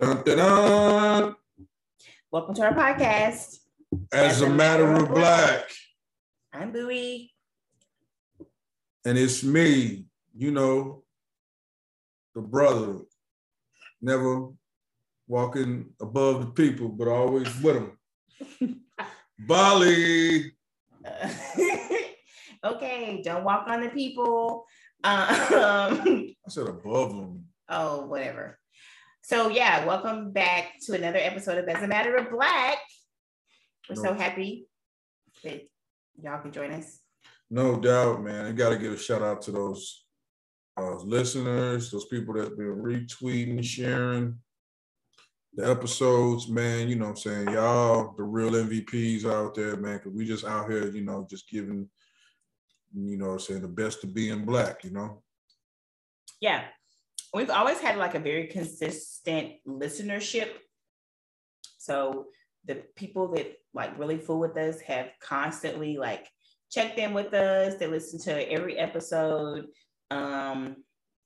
Dun, dun, dun. Welcome to our podcast. As, a matter of black, I'm Bowie. and it's me, you know, the brother, never walking above the people, but always with them. Bali. okay, don't walk on the people. Um, I said above them. oh, whatever. So yeah, welcome back to another episode of As a Matter of Black. We're so happy that y'all can join us. No doubt, man. I got to give a shout out to those uh, listeners, those people that's been retweeting, sharing the episodes, man. You know what I'm saying? Y'all, the real MVPs out there, man, because we just out here, you know, just giving, you know what I'm saying, the best of being black, you know? Yeah, we've always had like a very consistent listenership. So the people that like really fool with us have constantly like checked in with us. They listen to every episode. Um,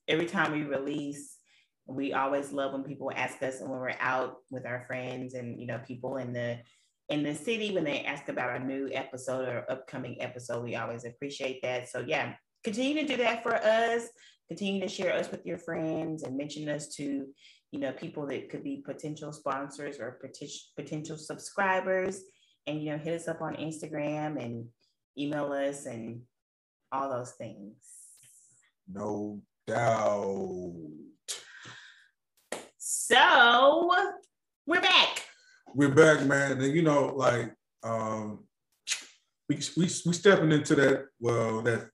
every time we release, we always love when people ask us and when we're out with our friends and you know people in the in the city when they ask about our new episode or upcoming episode. We always appreciate that. So yeah, continue to do that for us continue to share us with your friends and mention us to you know people that could be potential sponsors or potential subscribers and you know hit us up on instagram and email us and all those things No doubt. so we're back We're back, man. And you know, like um we we we stepping into that, well, that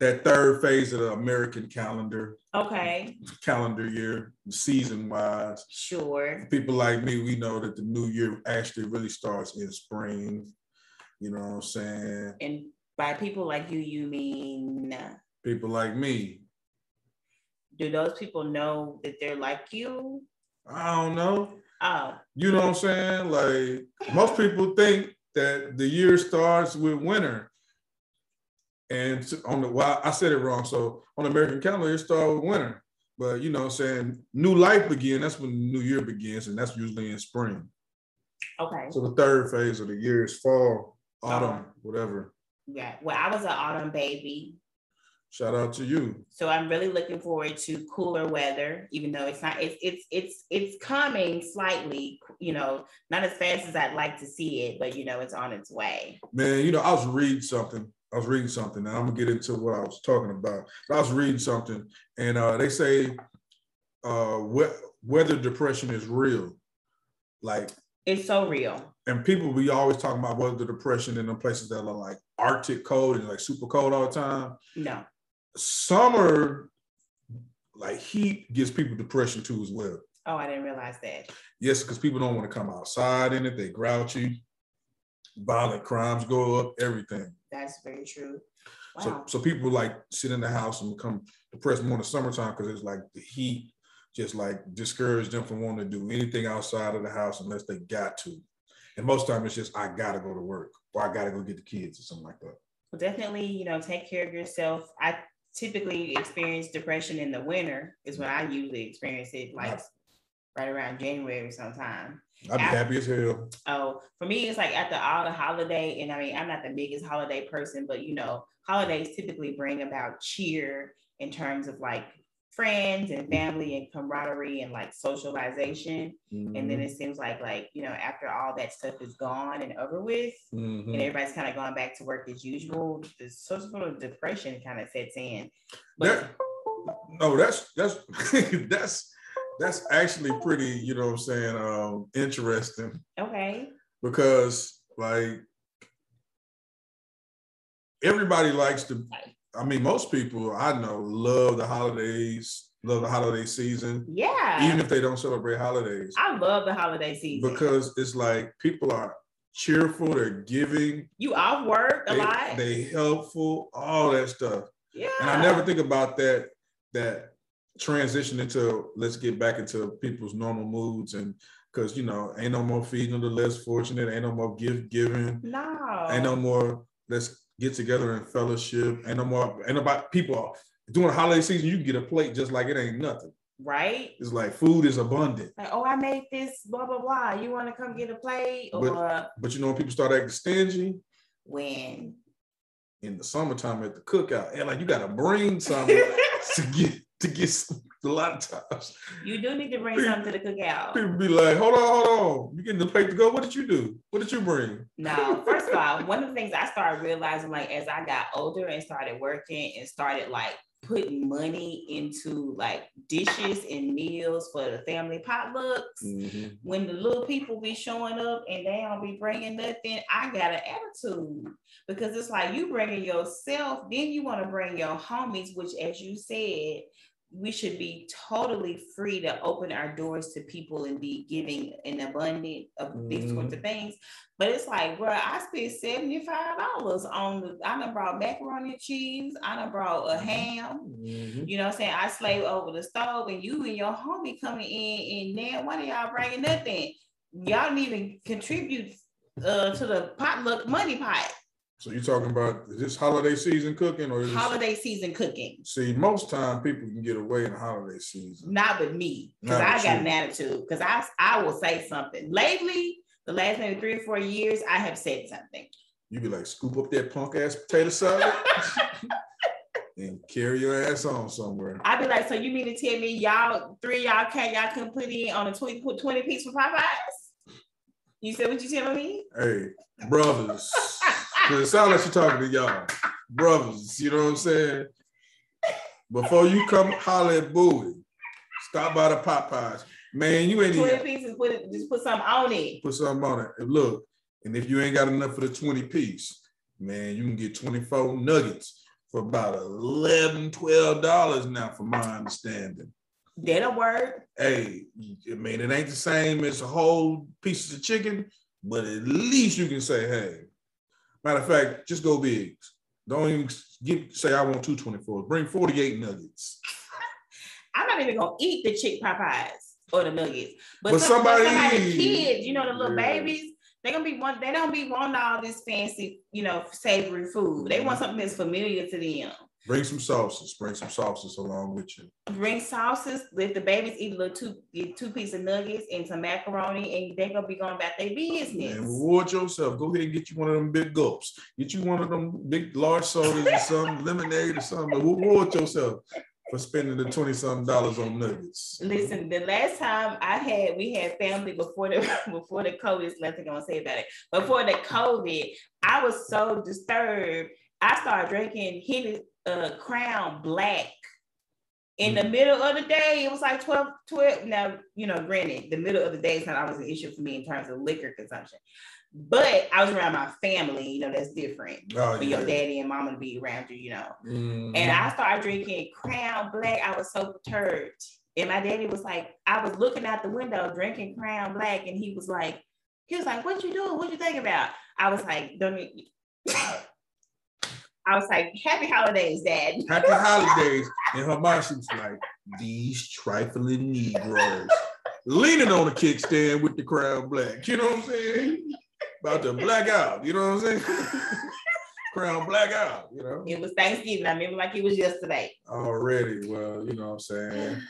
that third phase of the American calendar. okay calendar year, season wise. sure People like me, we know that the new year actually really starts in spring. You know what I'm saying? and by people like you you mean People like me, do those people know that they're like you I don't know. oh You know what I'm saying? Like most people think that the year starts with winter. And on the well, I said it wrong. So on the American calendar, it starts with winter. But you know I'm saying? New life begin. That's when the new year begins, and that's usually in spring. okay So the third phase of the year is fall, autumn, whatever. yeah well i was an autumn baby Shout out to you. So I'm really looking forward to cooler weather, even though it's not, it's it's it's it's coming slightly, you know, not as fast as I'd like to see it, but you know, it's on its way. Man, you know, I was reading something. I was reading something, and I'm gonna get into what I was talking about. I was reading something, and uh, they say uh, we- weather depression is real. Like, It's so real. and people be always talking about weather depression in the places that are like Arctic cold and like super cold all the time. No. Summer, like heat, gives people depression too as well. Oh, I didn't realize that. Yes, because people don't want to come outside in it. They grouchy. Violent crimes go up. Everything. That's very true. So, Wow. so people like sit in the house and become depressed more in the summertime because it's like the heat just like discourage them from wanting to do anything outside of the house unless they got to. And most time it's just I gotta go to work or I gotta go get the kids or something like that. Well, definitely, you know, take care of yourself. I typically experience depression in the winter is when I usually experience it like right around January sometime. I'd be Yeah. happy as hell. Oh, for me, it's like after all the holiday, and I mean, I'm not the biggest holiday person, but you know, holidays typically bring about cheer in terms of like friends and family and camaraderie and like socialization. And Mm-hmm. then it seems like like you know, after all that stuff is gone and over with, Mhm. and everybody's kind of going back to work as usual, the social depression kind of sets in. But That- no, that's that's that's that's actually pretty, you know what I'm saying, um, interesting. okay, because like everybody likes to i mean most people i know love the holidays love the holiday season yeah, even if they don't celebrate holidays. I love the holiday season. Because it's like people are cheerful they're giving. You off work a they, lot. they helpful all that stuff. Yeah, and i never think about that that transition into let's get back into people's normal moods and because you know ain't no more feeding the less fortunate ain't no more gift giving no, Ain't no more. Let's get together in fellowship. Ain't no more. Ain't about people during the holiday season. You can get a plate just like it ain't nothing. Right. It's like food is abundant. Like, oh, I made this, blah, blah, blah. You want to come get a plate? Or But, but you know when people start acting stingy when in the summertime at the cookout, and like you gotta bring something to get to get some, a lot of times. you do need to bring something to the cookout. People be like, hold on, hold on. You getting the plate to go? What did you do? What did you bring? No, first of all, one of the things I started realizing, like as I got older and started working and started like putting money into like dishes and meals for the family potlucks. Mhm. When the little people be showing up and they don't be bringing nothing, I got an attitude because it's like you bringing yourself, then you want to bring your homies, which, as you said, we should be totally free to open our doors to people and be giving an abundant of these sorts of things. But it's like, bro, I spent $75 on the, I done brought macaroni and cheese, I done brought a ham. Mhm. You know what I'm saying? I slave over the stove and you and your homie coming in and now one of y'all bringing nothing. Y'all need to contribute uh, to the potluck money pot, So you're talking about this holiday season cooking or is this, holiday season cooking. see most time people can get away in the holiday season. Not with me, because I got you. an attitude. Because I I will say something. Lately, the last maybe three or four years, I have said something. You be like, scoop up that punk ass potato salad and carry your ass on somewhere. I'd be like, so you mean to tell me y'all three y'all can't y'all couldn't put in on a 20 put 20 piece for Popeyes? You said what you telling me? Hey, brothers. it sounds like you're talking to y'all. Brothers, you know what I'm saying? Before you come holler at Bowie, stop by the Popeyes. Man, you ain't 20 even pieces, put it, just put something on it. put something on it. And look, and if you ain't got enough for the 20 piece, man, you can get 24 nuggets for about 11 $12 now, from my understanding. That'll work. Hey, I mean, it ain't the same as a whole piece of chicken, but at least you can say, hey, matter of fact, just go big. Don't even get say I want 224. Bring 48 nuggets. I'm not even gonna eat the chick Popeyes or the nuggets. But, But some, somebody- kids, you know, the little Yeah. babies, they gonna be one, they don't be wanting all this fancy, you know, savory food. They want something that's familiar to them. Bring some sauces. Bring some sauces along with you. Bring sauces. Let the babies eat a little two, two piece of nuggets and some macaroni, and they gonna be going about their business. And reward yourself. Go ahead and get you one of them big gulps. Get you one of them big large sodas or something, lemonade or something. But reward yourself for spending the 20 something dollars on nuggets. Listen, the last time I had, we had family before the before the COVID. Is nothing I'm gonna say about it. Before the COVID, I was so disturbed. I started drinking Henny uh, Crown Black. In the middle of the day, it was like 12, 12. Now, you know, granted, the middle of the day is not always an issue for me in terms of liquor consumption. But I was around my family, you know, that's different. Oh, For your daddy and mama to be around you, you know. Mhm. And I started drinking Crown Black. I was so perturbed. And my daddy was like, I was looking out the window drinking Crown Black, and he was like, he was like, "What you doing? What you think about?" I was like, "Don't." You-" I was like, "Happy holidays, Dad." Happy holidays. And her mind, she was like, these trifling Negroes. Leaning on a kickstand with the crown black. You know what I'm saying? About to black out. You know what I'm saying? crown black out, you know? It was Thanksgiving. I remember like it was yesterday. Already. Well, you know what I'm saying?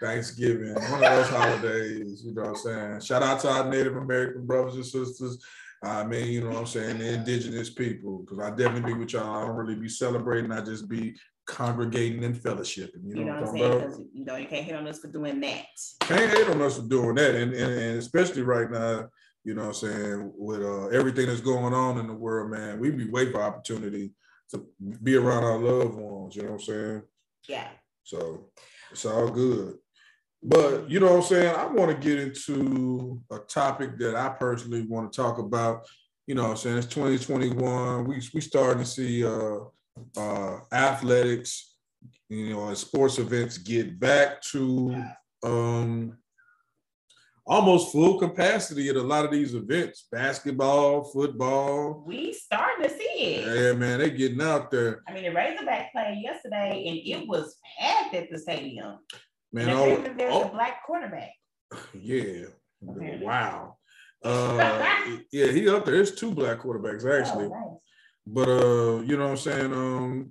Thanksgiving, one of those holidays, you know what I'm saying? Shout out to our Native American brothers and sisters. I mean, you know what I'm saying, the indigenous people, because I definitely be with y'all. I don't really be celebrating, I just be congregating and fellowshipping. You know, You know what what I'm saying? you know, you can't hit on us for doing that. Can't hate on us for doing that. And, and, and especially right now, you know what I'm saying, with uh, everything that's going on in the world, man, we be waiting for opportunity to be around our loved ones, you know what I'm saying? Yeah. So it's all good. But you know what I'm saying? I want to get into a topic that I personally want to talk about. You know what I'm saying? It's 2021. We we starting to see uh uh athletics, you know, and sports events get back to um almost full capacity at a lot of these events. Basketball, football. We starting to see it. Yeah, man, they getting out there. I mean, the Razorback played yesterday, and it was packed at the stadium. Man, apparently there's all- a black quarterback. Yeah. Wow. Uh, yeah, he up there. There's two black quarterbacks actually, Oh, nice. but uh, you know what I'm saying. Um,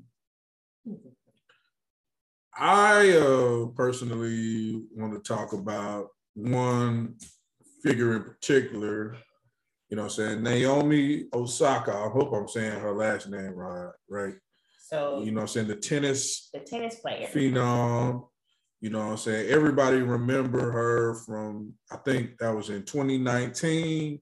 I uh, personally want to talk about one figure in particular. You know, what I'm saying Naomi Osaka. I hope I'm saying her last name right. Right. So You know, what I'm saying the tennis the tennis player. phenom. You know what I'm saying? Everybody remember her from I think that was in 2019.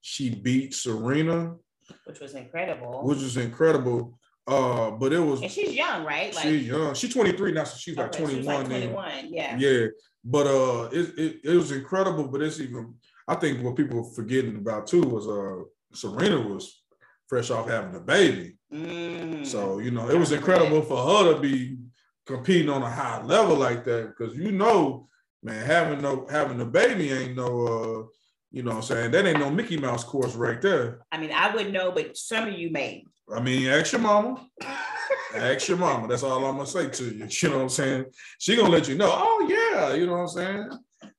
She beat Serena, which was incredible. which was incredible. Uh, but it was and she's young, right? Like she's young. She's 23 now, so she's like okay, 21. she's like then. 21. Yeah. Yeah, but uh, it, it it was incredible. But it's even I think what people were forgetting about too was uh Serena was fresh off having a baby, Mm. so you know it was incredible for her to be competing on a high level like that because you know, man, having no having a baby ain't no uh, you know what I'm saying that ain't no Mickey Mouse course right there. I mean, I wouldn't know, but some of you may. I mean, ask your mama. Ask your mama. That's all I'm gonna say to you. You know what I'm saying? She gonna let you know. Oh yeah, you know what I'm saying.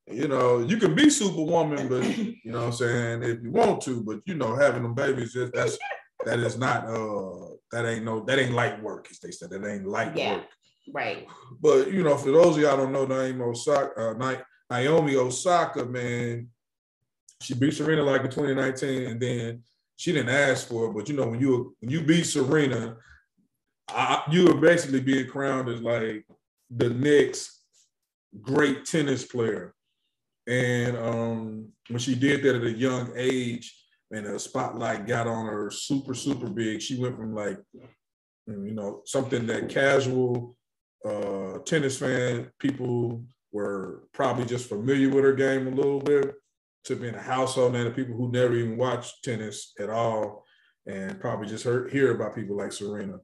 You know, you can be superwoman, but you know what I'm saying if you want to. But you know, having them babies, just that's that is not uh that ain't no that ain't light work, as they said. That ain't light Yeah. work. Right. But you know, for those of y'all don't know Naomi Osaka, uh, Naomi Osaka, man, she beat Serena like in 2019, and then she didn't ask for it. But you know, when you when you beat Serena, I, you are basically being crowned as like the next great tennis player. And um, when she did that at a young age, and the spotlight got on her super super big. She went from like you know something that casual uh, tennis fan people were probably just familiar with her game a little bit to being a household name of people who never even watched tennis at all and probably just heard hear about people like Serena.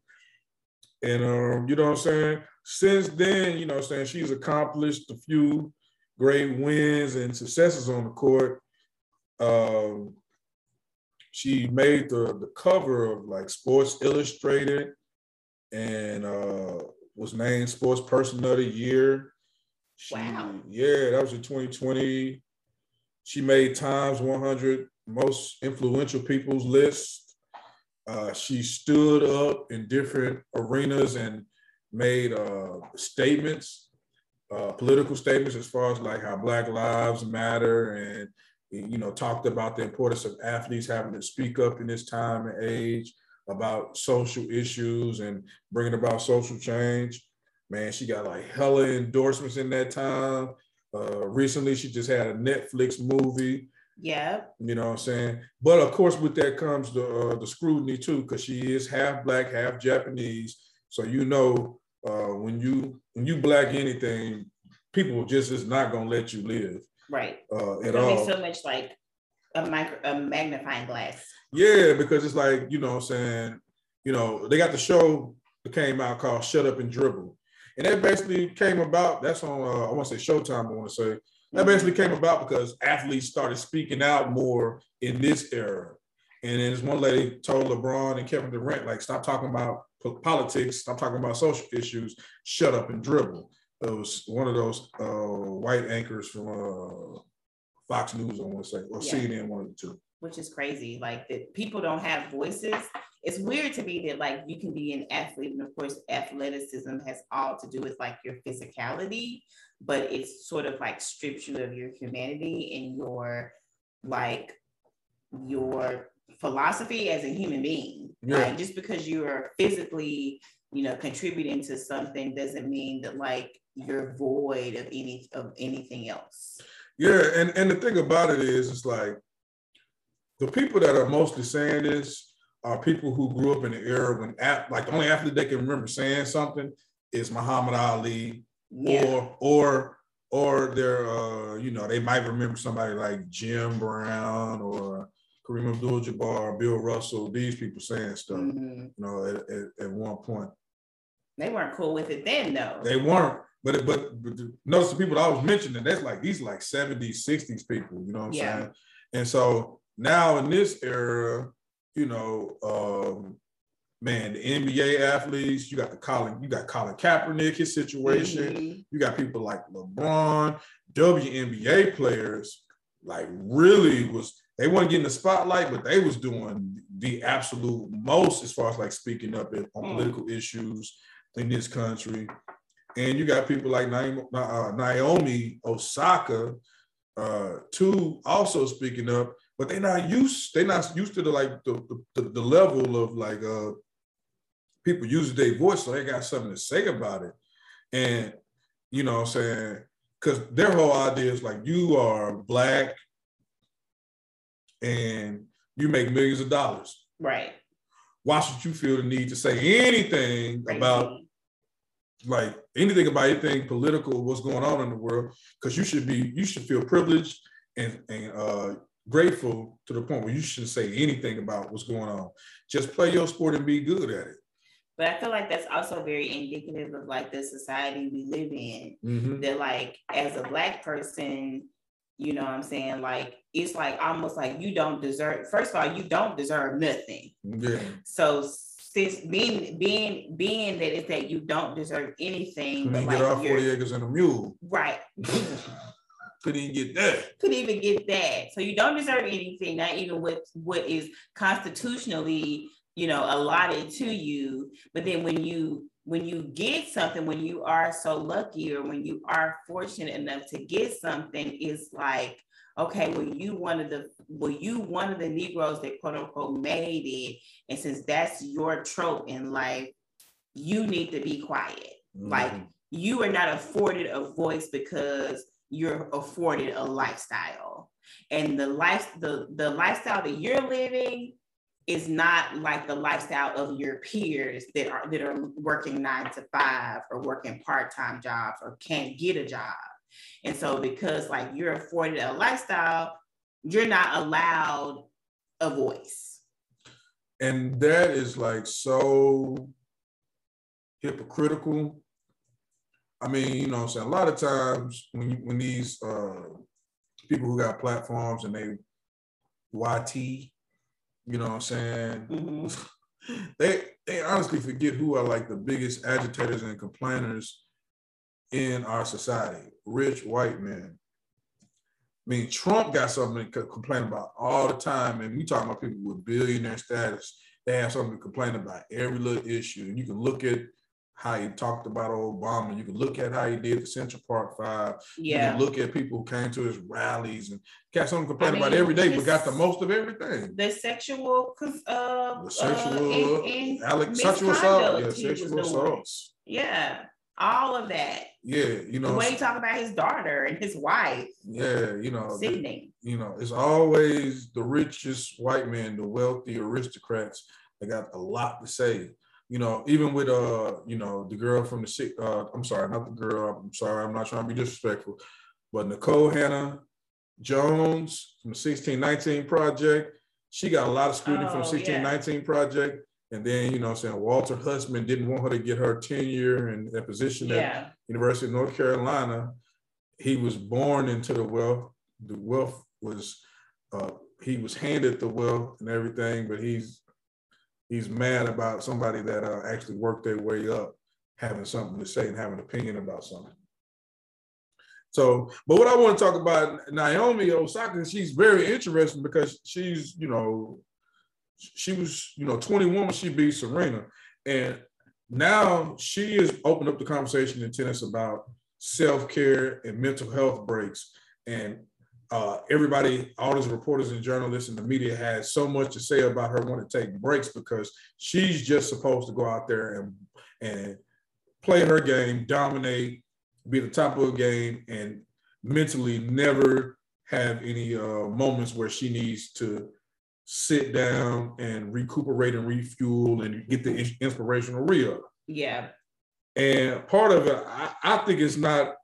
And um, you know what I'm saying? Since then, you know what I'm saying, she's accomplished a few great wins and successes on the court. Um, she made the, the cover of like Sports Illustrated and uh, was named Sports Person of the Year. She- Wow. Yeah, that was in 2020. She made Times 100 most influential people's list. Uh, she stood up in different arenas and made uh, statements, uh, political statements, as far as like how Black Lives Matter, and you know talked about the importance of athletes having to speak up in this time and age about social issues and bringing about social change. Man, she got like hella endorsements in that time. Uh, recently, she just had a Netflix movie. Yeah. You know what I'm saying? But of course, with that comes the uh, the scrutiny too, because she is half black, half Japanese. So you know, uh, when you when you black anything, people just is not gonna let you live Right. uh, at all. so much like a micro a magnifying glass. Yeah, because it's like, you know what I'm saying, you know, they got the show that came out called Shut Up and Dribble. And that basically came about, that's on uh, I want to say Showtime, I want to say. That basically came about because athletes started speaking out more in this era. And then this one lady told LeBron and Kevin Durant, like, stop talking about politics, stop talking about social issues, shut up and dribble. It was one of those uh, white anchors from uh, Fox News, I want to say, or Yeah. CNN, one of the two. Which is crazy. Like that people don't have voices. It's weird to me that like you can be an athlete, and of course, athleticism has all to do with like your physicality, but it's sort of like strips you of your humanity and your like your philosophy as a human being. Yeah. Like just because you are physically, you know, contributing to something doesn't mean that like you're void of any of anything else. Yeah, and, and the thing about it is, it's like the people that are mostly saying this are people who grew up in the era when, like, the only athlete they can remember saying something is Muhammad Ali, Yeah. or or or they're, uh, you know, they might remember somebody like Jim Brown or Kareem Abdul-Jabbar, Bill Russell. These people saying stuff, Mhm. you know, at, at, at one point. They weren't cool with it then, though. They weren't. But, but but notice the people that I was mentioning, that's like these like 70s, 60s people, you know what I'm Yeah. saying? And so now in this era, you know, um, man, the NBA athletes, you got the Colin, you got Colin Kaepernick, his situation, Mhm. you got people like LeBron, WNBA players, like really was they weren't getting the spotlight, but they was doing the absolute most as far as like speaking up on Mm. political issues in this country. and you got people like uh, Naomi Osaka, uh, too, also speaking up, but they're not used. They're not used to the like the the, the level of like uh people using their voice, so they got something to say about it. And you know, what I'm saying because their whole idea is like you are black and you make millions of dollars. Right. Why should you feel the need to say anything Crazy. about like anything about anything political, what's going on in the world? Because you should be, you should feel privileged and, and uh, grateful to the point where you shouldn't say anything about what's going on. Just play your sport and be good at it. But I feel like that's also very indicative of like the society we live in. Mm-hmm. That like as a black person, you know what I'm saying? Like it's like almost like you don't deserve first of all, you don't deserve nothing. Yeah. So since being being being that it's that you don't deserve anything. But like get off 40 acres and a mule. Right. Couldn't even get that. Couldn't even get that. So you don't deserve anything, not even what what is constitutionally you know allotted to you but then when you when you get something when you are so lucky or when you are fortunate enough to get something it's like okay well you one of the well you one of the negroes that quote unquote made it and since that's your trope in life you need to be quiet mm-hmm. like you are not afforded a voice because you're afforded a lifestyle and the life the the lifestyle that you're living is not like the lifestyle of your peers that are that are working nine to five or working part-time jobs or can't get a job. And so because like you're afforded a lifestyle, you're not allowed a voice. And that is like so hypocritical. I mean, you know I'm saying? A lot of times when when these uh, people who got platforms and they YT you know what I'm saying? Mm-hmm. they they honestly forget who are like the biggest agitators and complainers in our society. Rich white men. I mean, Trump got something to complain about all the time, and we talking about people with billionaire status. They have something to complain about every little issue. And you can look at how he talked about Obama. You can look at how he did the Central Park Five. Yeah. You can look at people who came to his rallies and got something to complain I mean, about every day, but got the most of everything. The sexual, cause uh, the sexual, uh, in, in sexual assault, yeah, sexual assaults. Yeah, all of that. Yeah, you know. The way he talk about his daughter and his wife. Yeah, you know. Sickening. You know, it's always the richest white men, the wealthy aristocrats. They got a lot to say you know, even with uh, you know, the girl from the uh, I'm sorry, not the girl. I'm sorry, I'm not trying to be disrespectful, but Nicole Hannah Jones from the 1619 Project, she got a lot of scrutiny oh, from the 1619 yeah. Project. And then, you know, saying Walter Hussman didn't want her to get her tenure and that position yeah. at University of North Carolina. He was born into the wealth. The wealth was uh, he was handed the wealth and everything, but he's he's mad about somebody that uh, actually worked their way up having something to say and having an opinion about something. So, but what I want to talk about Naomi Osaka, she's very interesting because she's, you know, she was, you know, 21 when she beat Serena. And now she has opened up the conversation in tennis about self-care and mental health breaks. And uh, everybody, all these reporters and journalists and the media has so much to say about her wanting to take breaks because she's just supposed to go out there and and play her game, dominate, be the top of the game, and mentally never have any uh, moments where she needs to sit down and recuperate and refuel and get the inspirational reel. Yeah. And part of it, I, I think it's not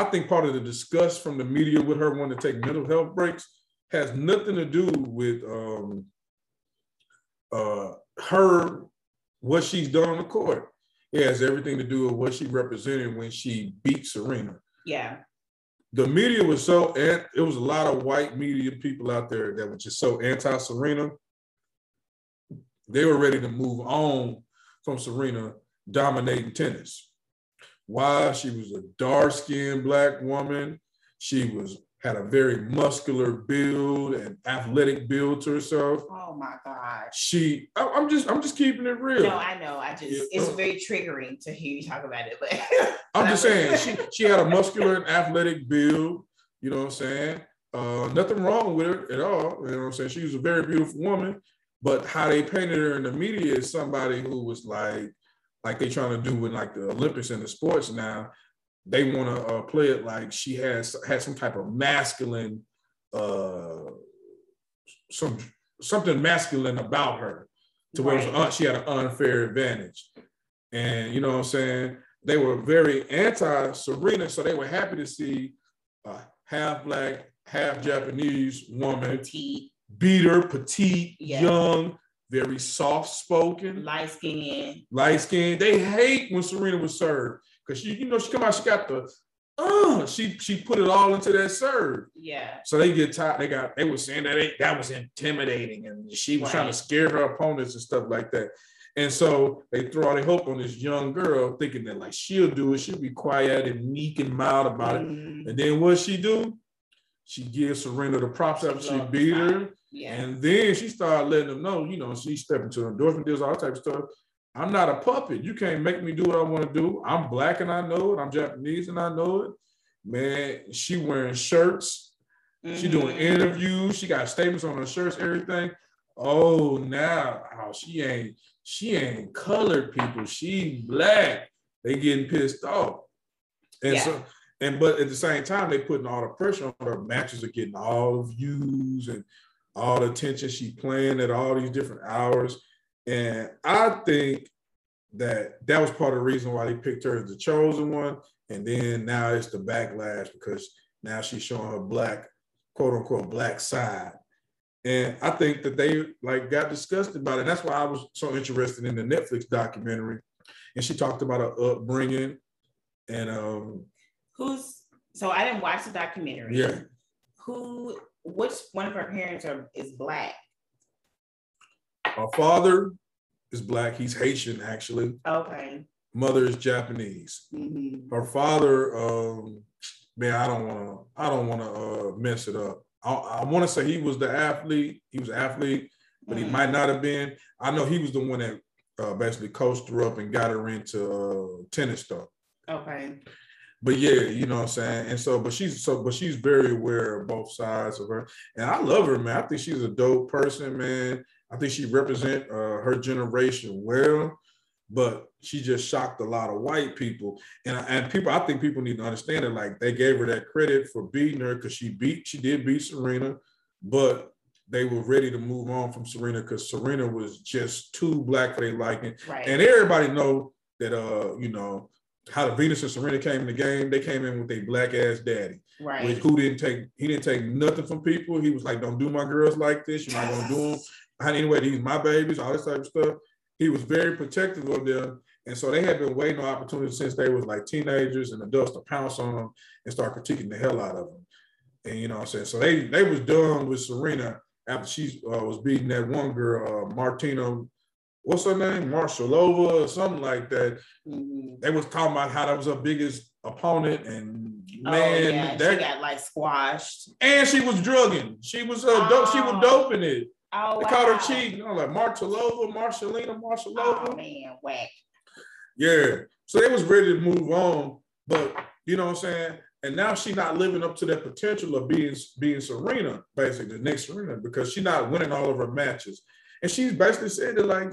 I think part of the disgust from the media with her wanting to take mental health breaks has nothing to do with um, uh, her what she's done on the court. It has everything to do with what she represented when she beat Serena. Yeah. The media was so, it was a lot of white media people out there that were just so anti Serena. They were ready to move on from Serena dominating tennis why she was a dark skinned black woman. She was had a very muscular build and athletic build to herself. Oh my God. She, I, am just, I'm just keeping it real. No, I know. I just, it's very triggering to hear you talk about it. But I'm just saying, she, she had a muscular and athletic build. You know what I'm saying? Uh, nothing wrong with her at all. You know what I'm saying? She was a very beautiful woman, but how they painted her in the media is somebody who was like, like they're trying to do with like the Olympics and the sports now they want to uh, play it like she has had some type of masculine, uh, some something masculine about her, to where right. was, she had an unfair advantage, and you know what I'm saying. They were very anti Serena, so they were happy to see a half black, half Japanese woman petite. beat her, petite, yeah. young, very soft spoken, light skinned, light skinned. They hate when Serena was served because she, you know, she come out, she got the, uh, she she put it all into that serve. Yeah. So they get tired. They got they were saying that they, that was intimidating, and she was right. trying to scare her opponents and stuff like that. And so they throw all their hope on this young girl, thinking that like she'll do it, she'll be quiet and meek and mild about it. Mm-hmm. And then what she do? She gives Serena the props after she beat her. Yeah. And then she started letting them know, you know, she stepped into endorsement deals, all type of stuff. I'm not a puppet. You can't make me do what I want to do. I'm black and I know it. I'm Japanese and I know it. Man, she wearing shirts. Mm-hmm. She doing mm-hmm. interviews. She got statements on her shirts, everything. Oh, now oh, she ain't she ain't colored people. She black. They getting pissed off. And yeah. so and but at the same time, they putting all the pressure on her. Matches are getting all the views and all the attention. She playing at all these different hours and I think that that was part of the reason why they picked her as the chosen one. And then now it's the backlash because now she's showing her black, quote unquote, black side. And I think that they like got disgusted about it. That's why I was so interested in the Netflix documentary. And she talked about her upbringing and um who's so I didn't watch the documentary. Yeah. Who which one of her parents are is black? My father is black. He's Haitian, actually. Okay. Mother is Japanese. Mm-hmm. Her father, um, man, I don't want to. I don't want to uh, mess it up. I, I want to say he was the athlete. He was an athlete, but mm-hmm. he might not have been. I know he was the one that uh, basically coached her up and got her into uh, tennis stuff. Okay. But yeah, you know what I'm saying. And so, but she's so, but she's very aware of both sides of her, and I love her, man. I think she's a dope person, man. I think she represent uh, her generation well, but she just shocked a lot of white people. And and people, I think people need to understand it. Like they gave her that credit for beating her because she beat, she did beat Serena, but they were ready to move on from Serena because Serena was just too black for their liking. Right. And everybody know that uh, you know, how the Venus and Serena came in the game, they came in with a black ass daddy. Right. Which, who didn't take he didn't take nothing from people. He was like, Don't do my girls like this. You're not gonna do them anyway, these my babies, all this type of stuff. He was very protective of them. And so they had been waiting on opportunities since they was like teenagers and adults to pounce on them and start critiquing the hell out of them. And you know what I'm saying? So they they was done with Serena after she uh, was beating that one girl, uh, Martina, what's her name? Marshallova or something like that. Mm-hmm. They was talking about how that was her biggest opponent and oh, man, oh, yeah. that she got like squashed. And she was drugging. She was uh, oh. dope, she was oh. doping it. Oh, they wow. called her cheating. I'm like Marchalova, Marcelina, Marchalova. Oh man, whack. Yeah. So they was ready to move on, but you know what I'm saying? And now she's not living up to that potential of being being Serena, basically, the next Serena, because she's not winning all of her matches. And she's basically said that like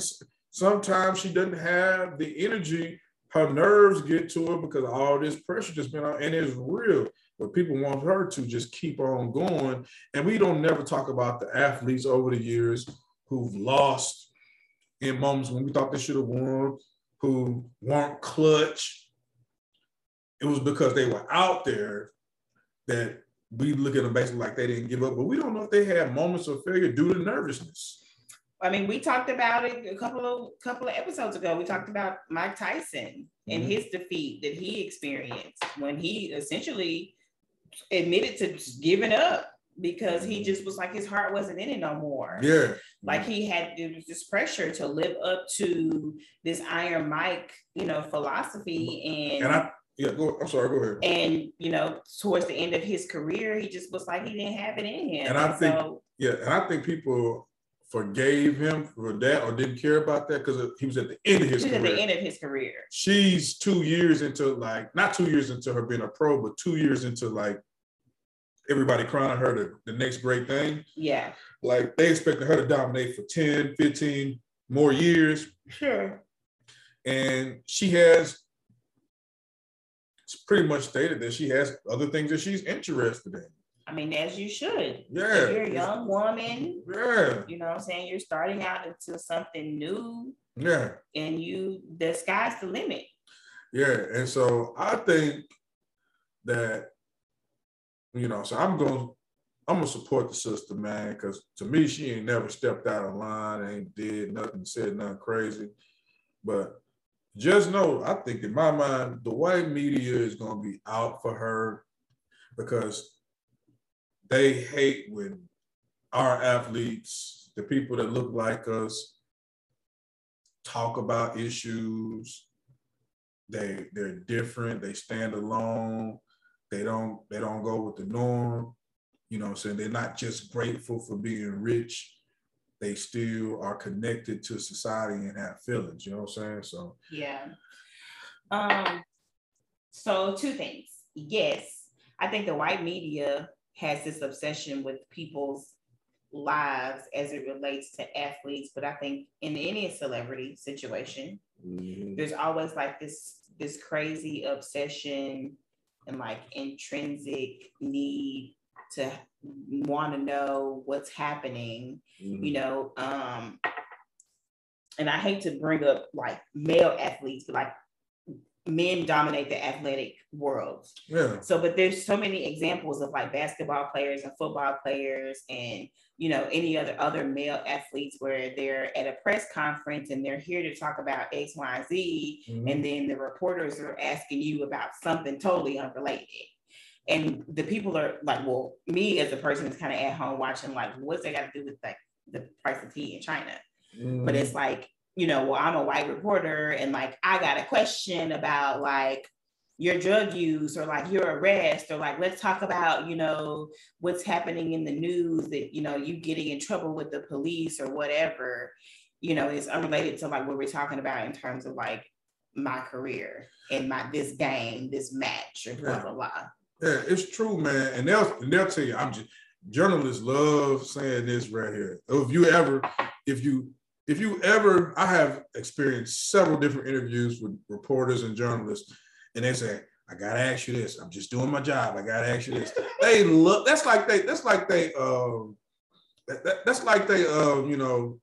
sometimes she doesn't have the energy, her nerves get to her because all this pressure just been on, and it's real but people want her to just keep on going. And we don't never talk about the athletes over the years who've lost in moments when we thought they should have won, who weren't clutch. It was because they were out there that we look at them basically like they didn't give up, but we don't know if they had moments of failure due to nervousness. I mean, we talked about it a couple of couple of episodes ago. We talked about Mike Tyson and mm-hmm. his defeat that he experienced when he essentially admitted to giving up because he just was like his heart wasn't in it no more. Yeah. Like he had this pressure to live up to this Iron Mike, you know, philosophy and, and I Yeah, go. I'm sorry. Go ahead. And you know, towards the end of his career, he just was like he didn't have it in him. And I think, so, yeah, and I think people forgave him for that or didn't care about that because he was at the end of his he was career. at the end of his career. She's two years into like not two years into her being a pro, but two years into like everybody crowning her the, the next great thing. Yeah. Like they expected her to dominate for 10, 15 more years. Sure. And she has pretty much stated that she has other things that she's interested in. I mean, as you should. Yeah. If you're a young woman. Yeah. You know what I'm saying? You're starting out into something new. Yeah. And you, the sky's the limit. Yeah. And so I think that, you know, so I'm going, I'm gonna support the sister, man, because to me, she ain't never stepped out of line, ain't did nothing, said nothing crazy. But just know, I think in my mind, the white media is gonna be out for her because they hate when our athletes, the people that look like us, talk about issues. They they're different. They stand alone. They don't they don't go with the norm. You know I'm saying? They're not just grateful for being rich. They still are connected to society and have feelings. You know what I'm saying? So yeah. Um. So two things. Yes, I think the white media has this obsession with people's lives as it relates to athletes but i think in any celebrity situation mm-hmm. there's always like this this crazy obsession and like intrinsic need to want to know what's happening mm-hmm. you know um and i hate to bring up like male athletes but like men dominate the athletic world. Yeah. So, but there's so many examples of like basketball players and football players and you know any other other male athletes where they're at a press conference and they're here to talk about X, Y, and Z, mm-hmm. and then the reporters are asking you about something totally unrelated. And the people are like, well, me as a person is kind of at home watching, like, what's that got to do with like the price of tea in China? Mm-hmm. But it's like you know, well, I'm a white reporter and like I got a question about like your drug use or like your arrest or like let's talk about, you know, what's happening in the news that, you know, you getting in trouble with the police or whatever, you know, is unrelated to like what we're talking about in terms of like my career and my this game, this match or blah blah blah. Yeah, it's true, man. And they'll and they'll tell you, I'm just journalists love saying this right here. If you ever, if you if you ever, I have experienced several different interviews with reporters and journalists, and they say, I gotta ask you this. I'm just doing my job. I gotta ask you this. They look, that's like they, that's like they, um, that, that, that's like they, um, you know,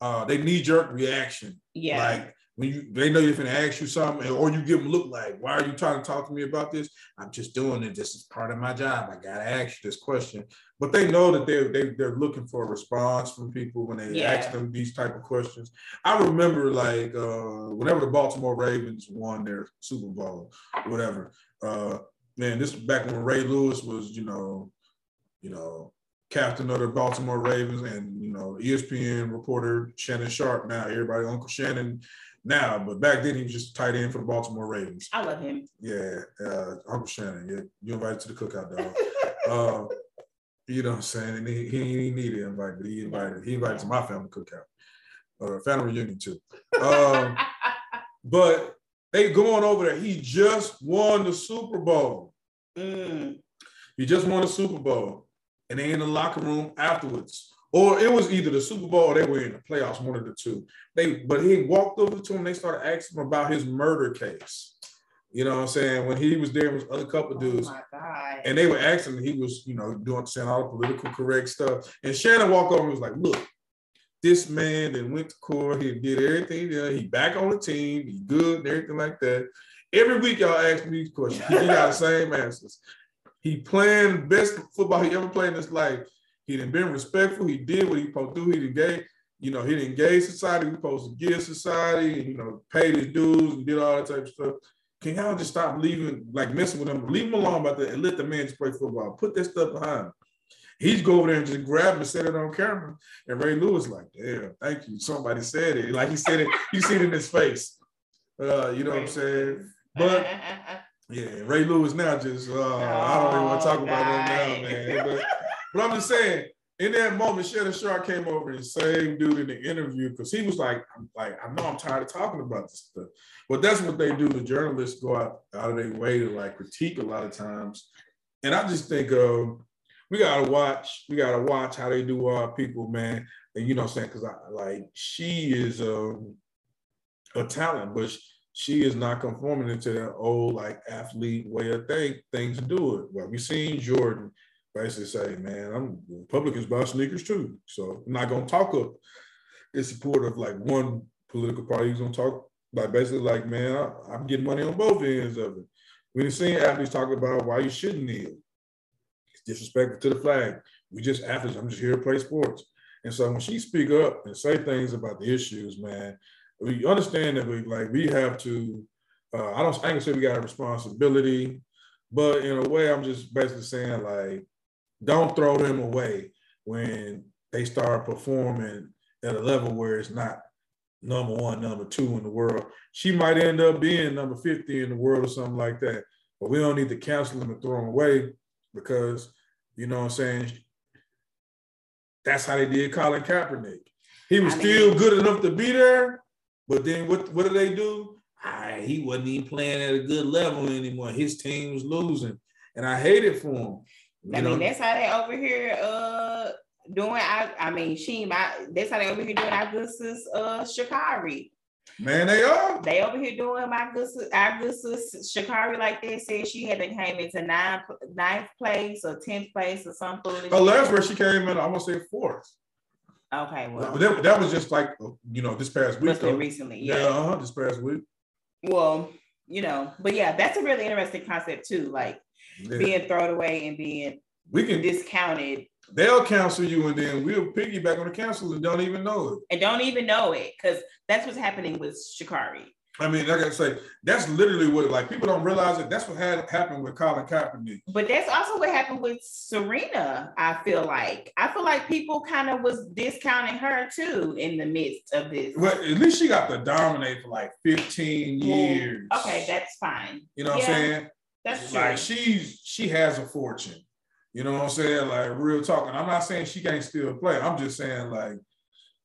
uh, they knee jerk reaction. Yeah. Like when you they know you're gonna ask you something, or you give them look like, why are you trying to talk to me about this? I'm just doing it. This is part of my job. I gotta ask you this question. But they know that they're they, are they are looking for a response from people when they yeah. ask them these type of questions. I remember like uh, whenever the Baltimore Ravens won their Super Bowl, whatever. Uh, man, this back when Ray Lewis was, you know, you know, captain of the Baltimore Ravens and you know ESPN reporter Shannon Sharpe. Now everybody Uncle Shannon now, but back then he was just tight end for the Baltimore Ravens. I love him. Yeah, uh, Uncle Shannon. Yeah, you invited to the cookout, dog. uh, you know what I'm saying? And he, he, he needed invite, but he invited he invited to my family cookout, or uh, family reunion too. Um, but they going over there. He just won the Super Bowl. Mm. He just won the Super Bowl, and they in the locker room afterwards or it was either the Super Bowl or they were in the playoffs, one of the two. They but he walked over to him, they started asking him about his murder case. You know what I'm saying? When he was there with other couple oh dudes. Oh and they were asking, he was, you know, doing saying all the political correct stuff. And Shannon walked over and was like, look, this man that went to court, he did everything there. He back on the team, he good and everything like that. Every week y'all ask me these questions. He got the same answers. He playing best football he ever played in his life. He didn't been respectful. He did what he supposed to do. He didn't gave, you know, he didn't engage society. He supposed to give society, and, you know, paid his dues and did all that type of stuff. Can y'all just stop leaving, like messing with him? Leave him alone about that and let the man just play football. Put that stuff behind him. He's go over there and just grab and set it on camera. And Ray Lewis like, damn, thank you. Somebody said it. Like he said it, you see it in his face. Uh, you know what I'm saying? But yeah, Ray Lewis now just uh, oh, I don't even want to talk about him now, man. But, but I'm just saying, in that moment, Shannon Sharpe came over and same dude in the interview because he was like, I'm like, I know I'm tired of talking about this stuff. But that's what they do. The journalists go out, out of their way to like critique a lot of times. And I just think um, we gotta watch, we gotta watch how they do our people, man. And you know what I'm saying? Because I like she is um, a talent, but she is not conforming into that old like athlete way of think things do it. Well, we seen Jordan basically say, man, I'm Republicans buy sneakers too. So I'm not gonna talk up in support of like one political party. He's gonna talk like basically like, man, I, am getting money on both ends of it. We have seen athletes talk about why you shouldn't kneel. It's disrespectful to the flag. We just athletes. I'm just here to play sports. And so when she speak up and say things about the issues, man, we understand that we like we have to. Uh, I don't. I can say we got a responsibility, but in a way, I'm just basically saying like don't throw them away when they start performing at a level where it's not number one, number two in the world. She might end up being number 50 in the world or something like that. But we don't need to cancel them and throw them away because, you know what I'm saying? That's how they did Colin Kaepernick. He was I mean, still good enough to be there, but then what, what did they do? I, he wasn't even playing at a good level anymore. His team was losing. And I hated for him. I mean, that's how they over here uh doing I I mean she my that's how they over here doing our good sis uh Sha'Carri. Man, they are. They over here doing my good sis, our good sis Sha'Carri like they said she had to came into ninth ninth place or tenth place or something. Oh, last year she came in, I want to say fourth. Okay, well that, that was just like you know this past week. Recently, yeah, yeah uh-huh, this past week. Well, you know, but yeah, that's a really interesting concept too. Like yeah. being thrown away and being we can discounted. They'll cancel you and then we'll piggyback on the cancel and don't even know it. And don't even know it because that's what's happening with Sha'Carri. I mean, like I say, that's literally what like people don't realize it. That's what had happened with Colin Kaepernick. But that's also what happened with Serena. I feel like I feel like people kind of was discounting her too in the midst of this. Well, at least she got to dominate for like 15 years. okay, that's fine. You know yeah. what I'm saying? That's true. Like she's she has a fortune. You know what I'm saying? Like real talk. And I'm not saying she can't still play. I'm just saying like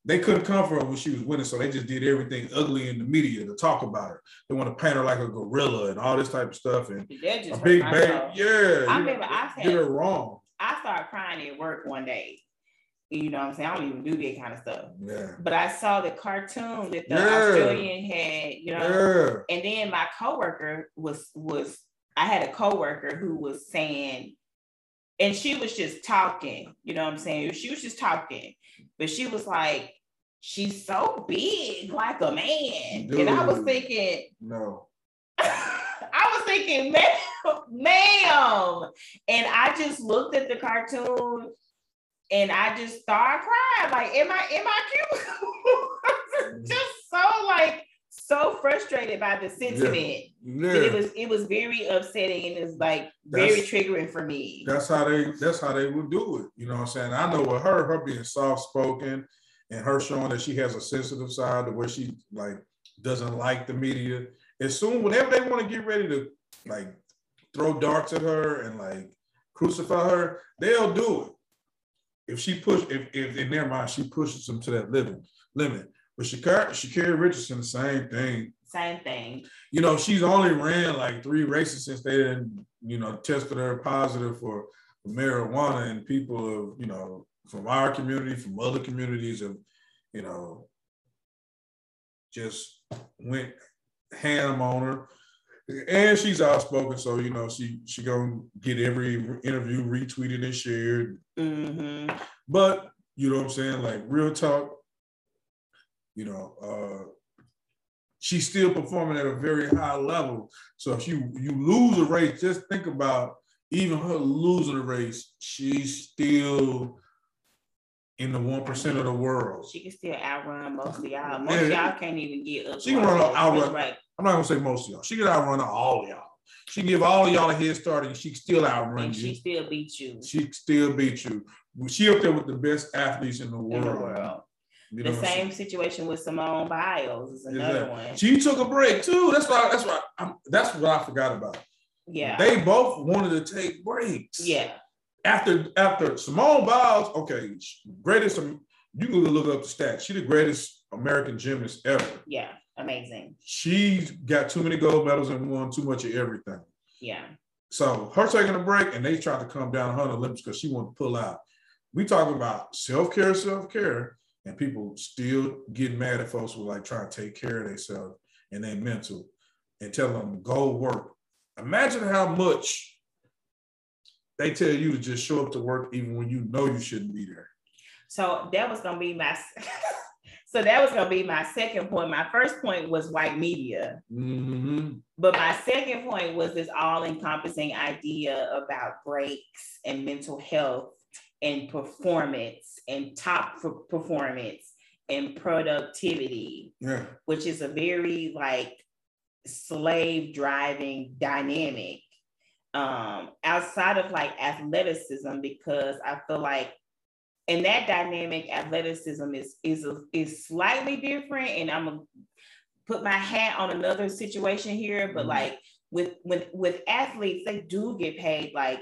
they couldn't come for her when she was winning, so they just did everything ugly in the media to talk about her. They want to paint her like a gorilla and all this type of stuff and a big baby. Yeah, I remember I had, did her wrong. I started crying at work one day. You know what I'm saying? I don't even do that kind of stuff. Yeah. But I saw the cartoon that the yeah. Australian had, you know, yeah. and then my coworker was was I had a coworker who was saying, and she was just talking, you know what I'm saying? She was just talking, but she was like, she's so big, like a man. Dude, and I was thinking, no. I was thinking, ma'am, ma'am. And I just looked at the cartoon and I just started crying. Like, am I am I cute? Mm. just so like so frustrated by the sentiment. Yeah. yeah. It was it was very upsetting and it's like very that's, triggering for me. That's how they that's how they would do it. You know what I'm saying? I know with her, her being soft spoken and her showing that she has a sensitive side to where she like doesn't like the media. As soon whenever they want to get ready to like throw darts at her and like crucify her, they'll do it. If she push, if, if in their mind she pushes them to that limit, limit. But Sha'Carri, Sha'Carri Richardson, the same thing. Same thing. You know, she's only ran like three races since they didn't, you know, tested her positive for, for marijuana, and people of, you know, from our community, from other communities, have, you know, just went ham on her. And she's outspoken, so you know she she gonna get every interview retweeted and shared. Mm-hmm. But you know what I'm saying, like real talk you know, uh, she's still performing at a very high level. So if you you lose a race, just think about even her losing a race, she's still in the one percent of the world. She can still outrun most of y'all. Most yeah. of y'all can't even get up. She can run outrun. Right. I'm not gonna say most of y'all. She can outrun all y'all. She can give all y'all a head start, and she still outrun and you. She still beat you. She still beat you. She up there with the best athletes in the world. In the world. You know the same situation with Simone Biles is another Exactly. one. She took a break too. That's why. That's why. I'm, that's what I forgot about. Yeah. They both wanted to take breaks. yeah. After after Simone Biles, okay, greatest. You can look up the stats. She's the greatest American gymnast ever. Yeah. Amazing. She's got too many gold medals and won too much of everything. Yeah. So her taking a break and they tried to come down her Olympics because she wanted to pull out. We talking about self care, self care, and people still getting mad at folks who like trying to take care of themselves and their mental and tell them go work. Imagine how much they tell you to just show up to work even when you know you shouldn't be there. So that was gonna be my so that was gonna be my second point. My first point was white media. Mm-hmm. But my second point was this all-encompassing idea about breaks and mental health and performance and top per- performance and productivity, Yeah. which is a very like slave driving dynamic um outside of like athleticism because I feel like in that dynamic athleticism is is is slightly different and I'm gonna put my hat on another situation here but Mhm. like with with with athletes they do get paid like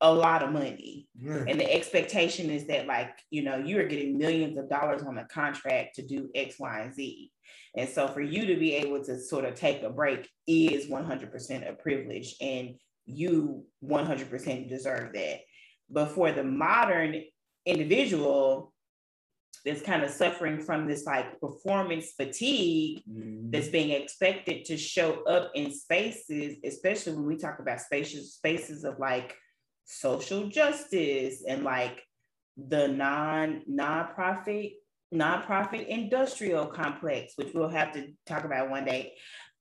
a lot of money Yeah. and the expectation is that like you know you're getting millions of dollars on a contract to do x y and z and so for you to be able to sort of take a break is 100% a privilege and you 100% deserve that but for the modern individual that's kind of suffering from this like performance fatigue Mhm. that's being expected to show up in spaces, especially when we talk about spaces, spaces of like social justice and like the non nonprofit nonprofit industrial complex, which we'll have to talk about one day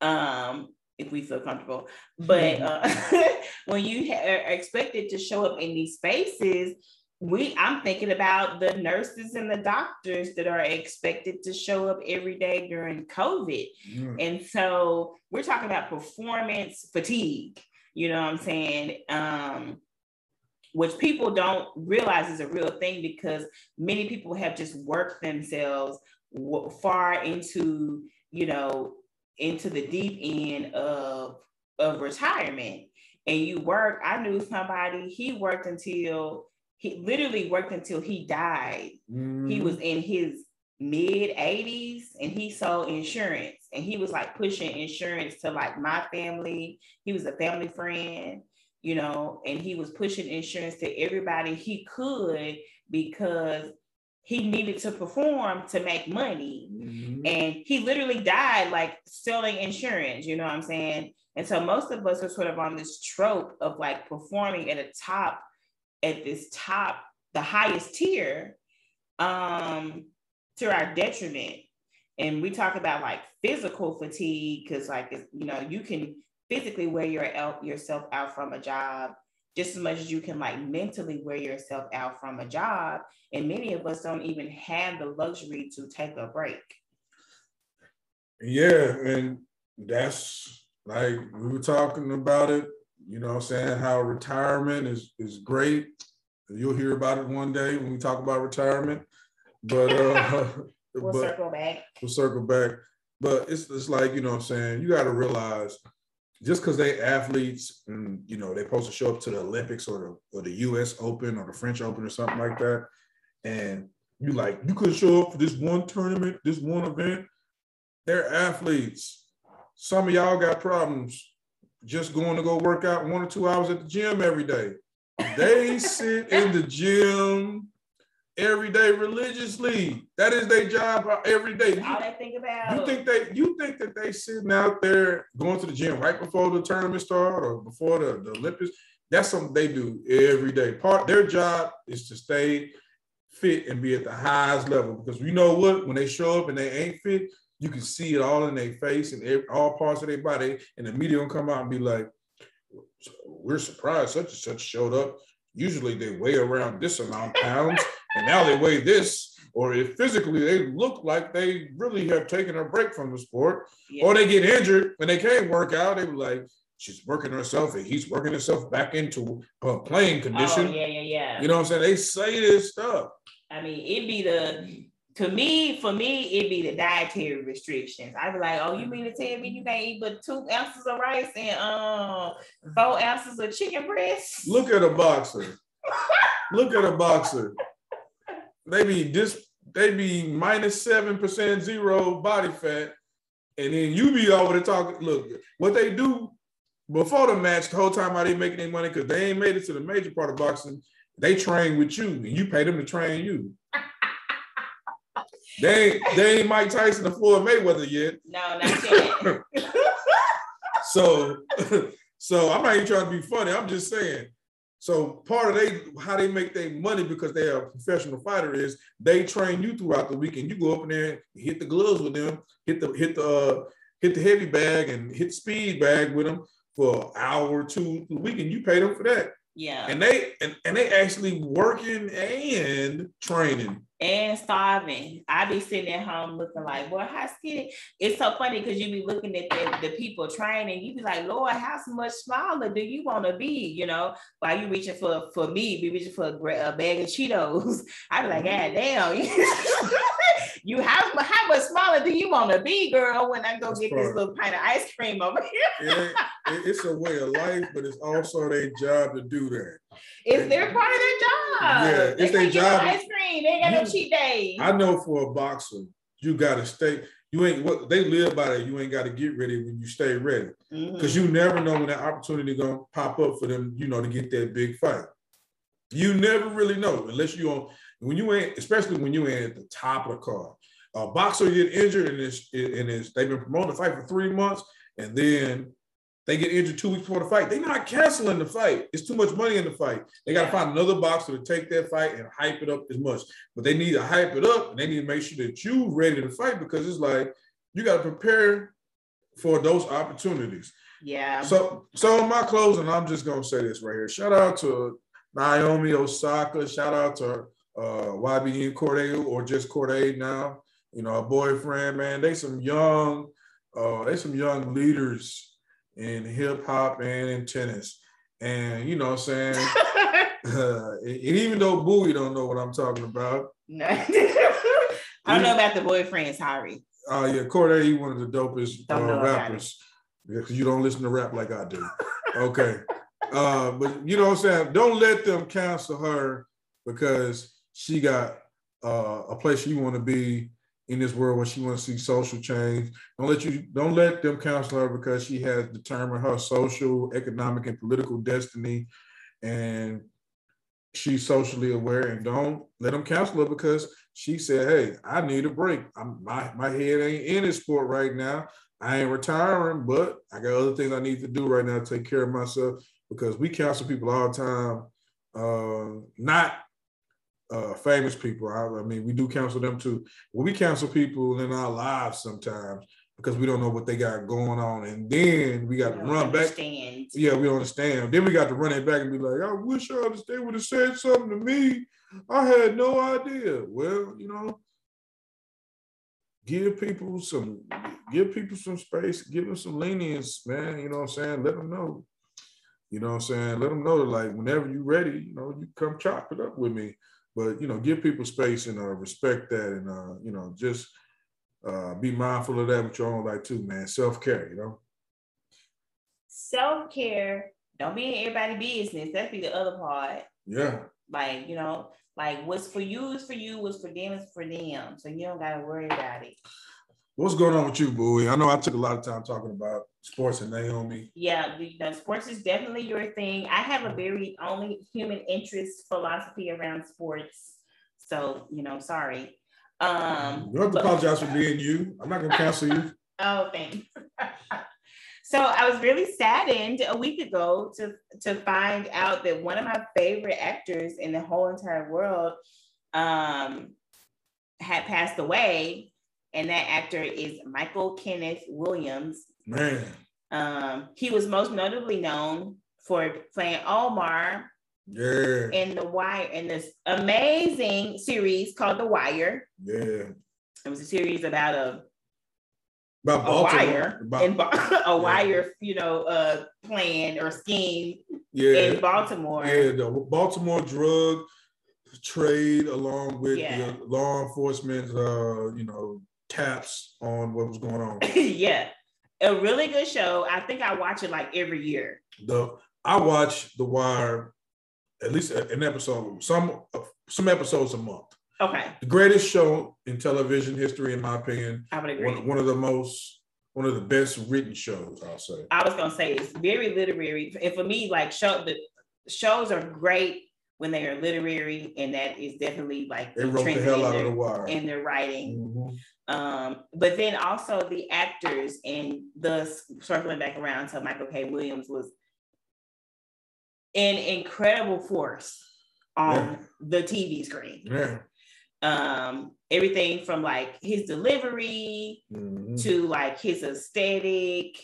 um, if we feel comfortable. But uh, when you are expected to show up in these spaces, we I'm thinking about the nurses and the doctors that are expected to show up every day during COVID. Yeah. And so we're talking about performance fatigue, you know what I'm saying? Um, which people don't realize is a real thing because many people have just worked themselves far into, you know, into the deep end of, of retirement. And you work, I knew somebody, he worked until he literally worked until he died he Mhm. was in his mid 80s and he sold insurance and he was like pushing insurance to like my family he was a family friend you know and he was pushing insurance to everybody he could because he needed to perform to make money. Mhm. and he literally died like selling insurance you know what i'm saying? And so most of us are sort of on this trope of like performing at a top at this top the highest tier um to our detriment. And we talk about like physical fatigue because like you know you can physically wear your out, yourself out from a job just as much as you can like mentally wear yourself out from a job and many of us don't even have the luxury to take a break Yeah, and that's like we were talking about it, you know I'm saying, how retirement is is great. You'll hear about it one day when we talk about retirement. But uh we'll but circle back we'll circle back. But it's it's like, you know what I'm saying, you gotta realize just because they athletes and you know they're supposed to show up to the Olympics or the or the US Open or the French Open or something like that, and you like you could show up for this one tournament, this one event. They're athletes. Some of y'all got problems just going to go work out one or two hours at the gym every day. They sit in the gym every day religiously. That is their job uh, every day. all they think about You think they you think that they sitting out there going to the gym right before the tournament start or before the, the Olympics? That's something they do every day. Part their job is to stay fit and be at the highest level because you know what? When they show up and they ain't fit, you can see it all in their face and every, all parts of their body, and the media will come out and be like, "We're surprised such and such showed up. Usually they weigh around this amount of pounds, and now they weigh this." Or if physically they look like they really have taken a break from the sport, Yeah. or they get injured and they can't work out, they be like, "She's working herself, and he's working himself back into a playing oh condition." yeah yeah yeah You know what I'm saying? They say this stuff. I mean, it'd be the to me, for me, it'd be the dietary restrictions. I'd be like, oh, you mean to tell me you can't eat but two ounces of rice and um four ounces of chicken breast? Look at a boxer. Look at a boxer. They be this they be minus seven percent zero body fat, and then you be over there talking. Look, what they do before the match, the whole time how they making their money because they ain't made it to the major part of boxing. They train with you, and you pay them to train you. They ain't, they ain't Mike Tyson or Floyd Mayweather yet. No, not yet. so, so I'm not even trying to be funny. I'm just saying. So part of they how they make their money because they are a professional fighter is they train you throughout the weekend. You go up in there, and hit the gloves with them, hit the hit the uh, hit the heavy bag and hit the speed bag with them for an hour or two a week, and you pay them for that. Yeah. And they and, and they actually working and training. And starving. I be sitting at home looking like, boy, how skinny. It's so funny because you be looking at the, the people training, you be like, Lord, how much smaller do you want to be? You know, while you reaching for for me, be reaching for a, bag of Cheetos. I be like, God damn. you how, how much smaller do you want to be, girl, when I go That's get part. this little pint of ice cream over here? it, it's a way of life, but it's also their job to do that. It's their part of their job. Yeah, it's their job. Ice cream. They got no cheat days. I know for a boxer, you gotta stay. You ain't what they live by that. You ain't got to get ready when you stay ready, because mm-hmm. you never know when that opportunity gonna pop up for them. You know to get that big fight. You never really know unless you on when you ain't, especially when you ain't at the top of the card. A boxer get injured and it's and it's they've been promoting the fight for three months, and then they get injured two weeks before the fight. They're not canceling the fight. It's too much money in the fight. They got to find another boxer to take that fight and hype it up as much. But they need to hype it up and they need to make sure that you ready to fight because it's like you got to prepare for those opportunities. Yeah. So so in my closing, I'm just gonna say this right here. Shout out to Naomi Osaka. Shout out to uh, YBN Cordae or just Cordae now. You know, a boyfriend, man. They some young, uh, they some young leaders in hip hop and in tennis. And you know what I'm saying? uh, and even though Bowie don't know what I'm talking about. No. I don't know about the boyfriends, Harry. Oh uh, yeah, Cordae, he one of the dopest uh, rappers. Because you don't listen to rap like I do. Okay. uh, but you know what I'm saying? Don't let them cancel her because she got uh, a place she want to be in this world when she wants to see social change. Don't let you don't let them counsel her because she has determined her social, economic, and political destiny, and she's socially aware. And don't let them counsel her because she said, "Hey, I need a break. I'm, my my head ain't in this sport right now. I ain't retiring, but I got other things I need to do right now to take care of myself." Because we counsel people all the time, uh, not uh, famous people. I, I, mean, we do counsel them too. Well, we counsel people in our lives sometimes because we don't know what they got going on, and then we got to run understand. back. Yeah, we understand. Then we got to run it back and be like, "I wish I they would have said something to me. I had no idea." Well, you know, give people some, give people some space, give them some lenience, man. You know what I'm saying? Let them know. You know what I'm saying? Let them know that like whenever you're ready, you know, you come chop it up with me but you know, give people space and uh, respect that, and uh, you know, just uh, be mindful of that with your own life too, man. Self care, you know. Self care. Don't be in everybody's business. That'd be the other part. Yeah. Like you know, like what's for you is for you. What's for them is for them. So you don't gotta worry about it. What's going on with you, Bowie? I know I took a lot of time talking about sports and Naomi. Yeah, the, the sports is definitely your thing. I have a very only human interest philosophy around sports. So, you know, sorry. Um, you don't have to apologize for being you. I'm not going to cancel you. oh, thanks. so I was really saddened a week ago to, to find out that one of my favorite actors in the whole entire world um, had passed away and that actor is Michael Kenneth Williams. Man. Um, he was most notably known for playing Omar yeah. in The Wire, in this amazing series called The Wire. Yeah. It was a series about a about a wire about, in a yeah. wire, you know, uh, plan or scheme yeah. in Baltimore. Yeah, the Baltimore drug trade along with Yeah. the law enforcement, uh, you know, taps on what was going on. yeah, a really good show. I think I watch it like every year. The I watch The Wire at least an episode, some some episodes a month. Okay, The greatest show in television history, in my opinion. I would agree. One, one of the most, one of the best written shows, I'll say. I was gonna say it's very literary, and for me, like show the shows are great when they are literary, and that is definitely like They wrote the hell in out of their- The Wire. in their writing. Mhm. Um, but then also the actors and thus circling back around to Michael K. Williams was an incredible force on Yeah. the TV screen. Yeah. Um, everything from like his delivery Mhm. to like his aesthetic,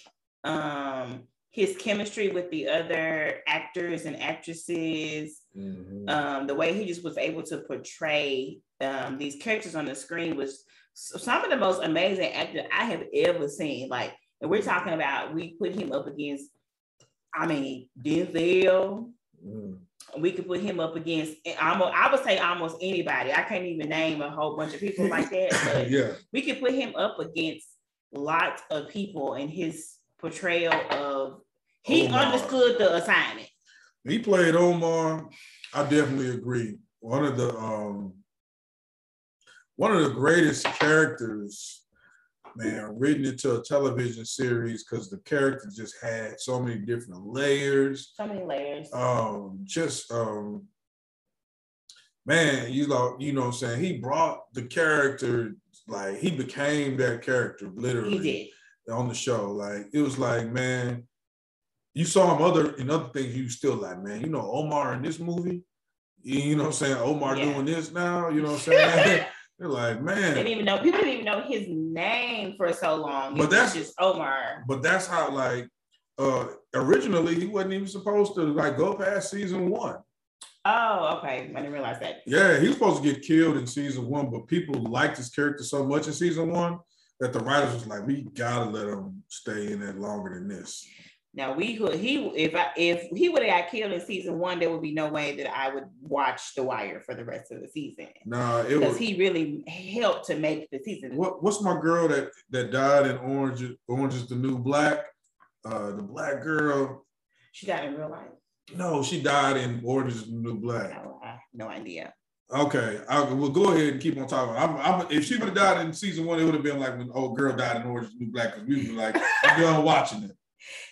um, his chemistry with the other actors and actresses, Mhm. um, the way he just was able to portray um, these characters on the screen was some of the most amazing acting I have ever seen. Like, and we're talking about, we put him up against, I mean, Denzel. Mhm. We could put him up against, almost, I would say almost anybody. I can't even name a whole bunch of people like that, but yeah. we could put him up against lots of people in his portrayal of, he Omar. understood the assignment. He played Omar. I definitely agree. One of the um one of the greatest characters, man, written into a television series because the character just had so many different layers. So many layers. Um, just um man, you know, you know what I'm saying? He brought the character, like he became that character literally he did. on the show. Like it was like, man, you saw him other in other things. You still like, man, you know Omar in this movie. You you know what I'm saying? Omar Yeah. doing this now. You know what I'm saying? They're like, They man. didn't even know people didn't even know his name for so long. But It that's- just Omar. But that's how like uh originally he wasn't even supposed to like go past season one. Oh, okay. I didn't realize that. Yeah, he was supposed to get killed in season one, but people liked his character so much in season one that the writers was like, we gotta let him stay in it longer than this. Now we could he if I if he would have got killed in season one, there would be no way that I would watch The Wire for the rest of the season Nah, it because he really helped to make the season. what what's my girl that that died in Orange Orange is the New Black? Uh the black girl. She died in real life. No, she died in Orange is the New Black. No, I no idea. Okay, I will go ahead and keep on talking. I'm, I'm, if she would have died in season one, it would have been like when old girl died in Orange is the New Black because we were like, I'm done watching it.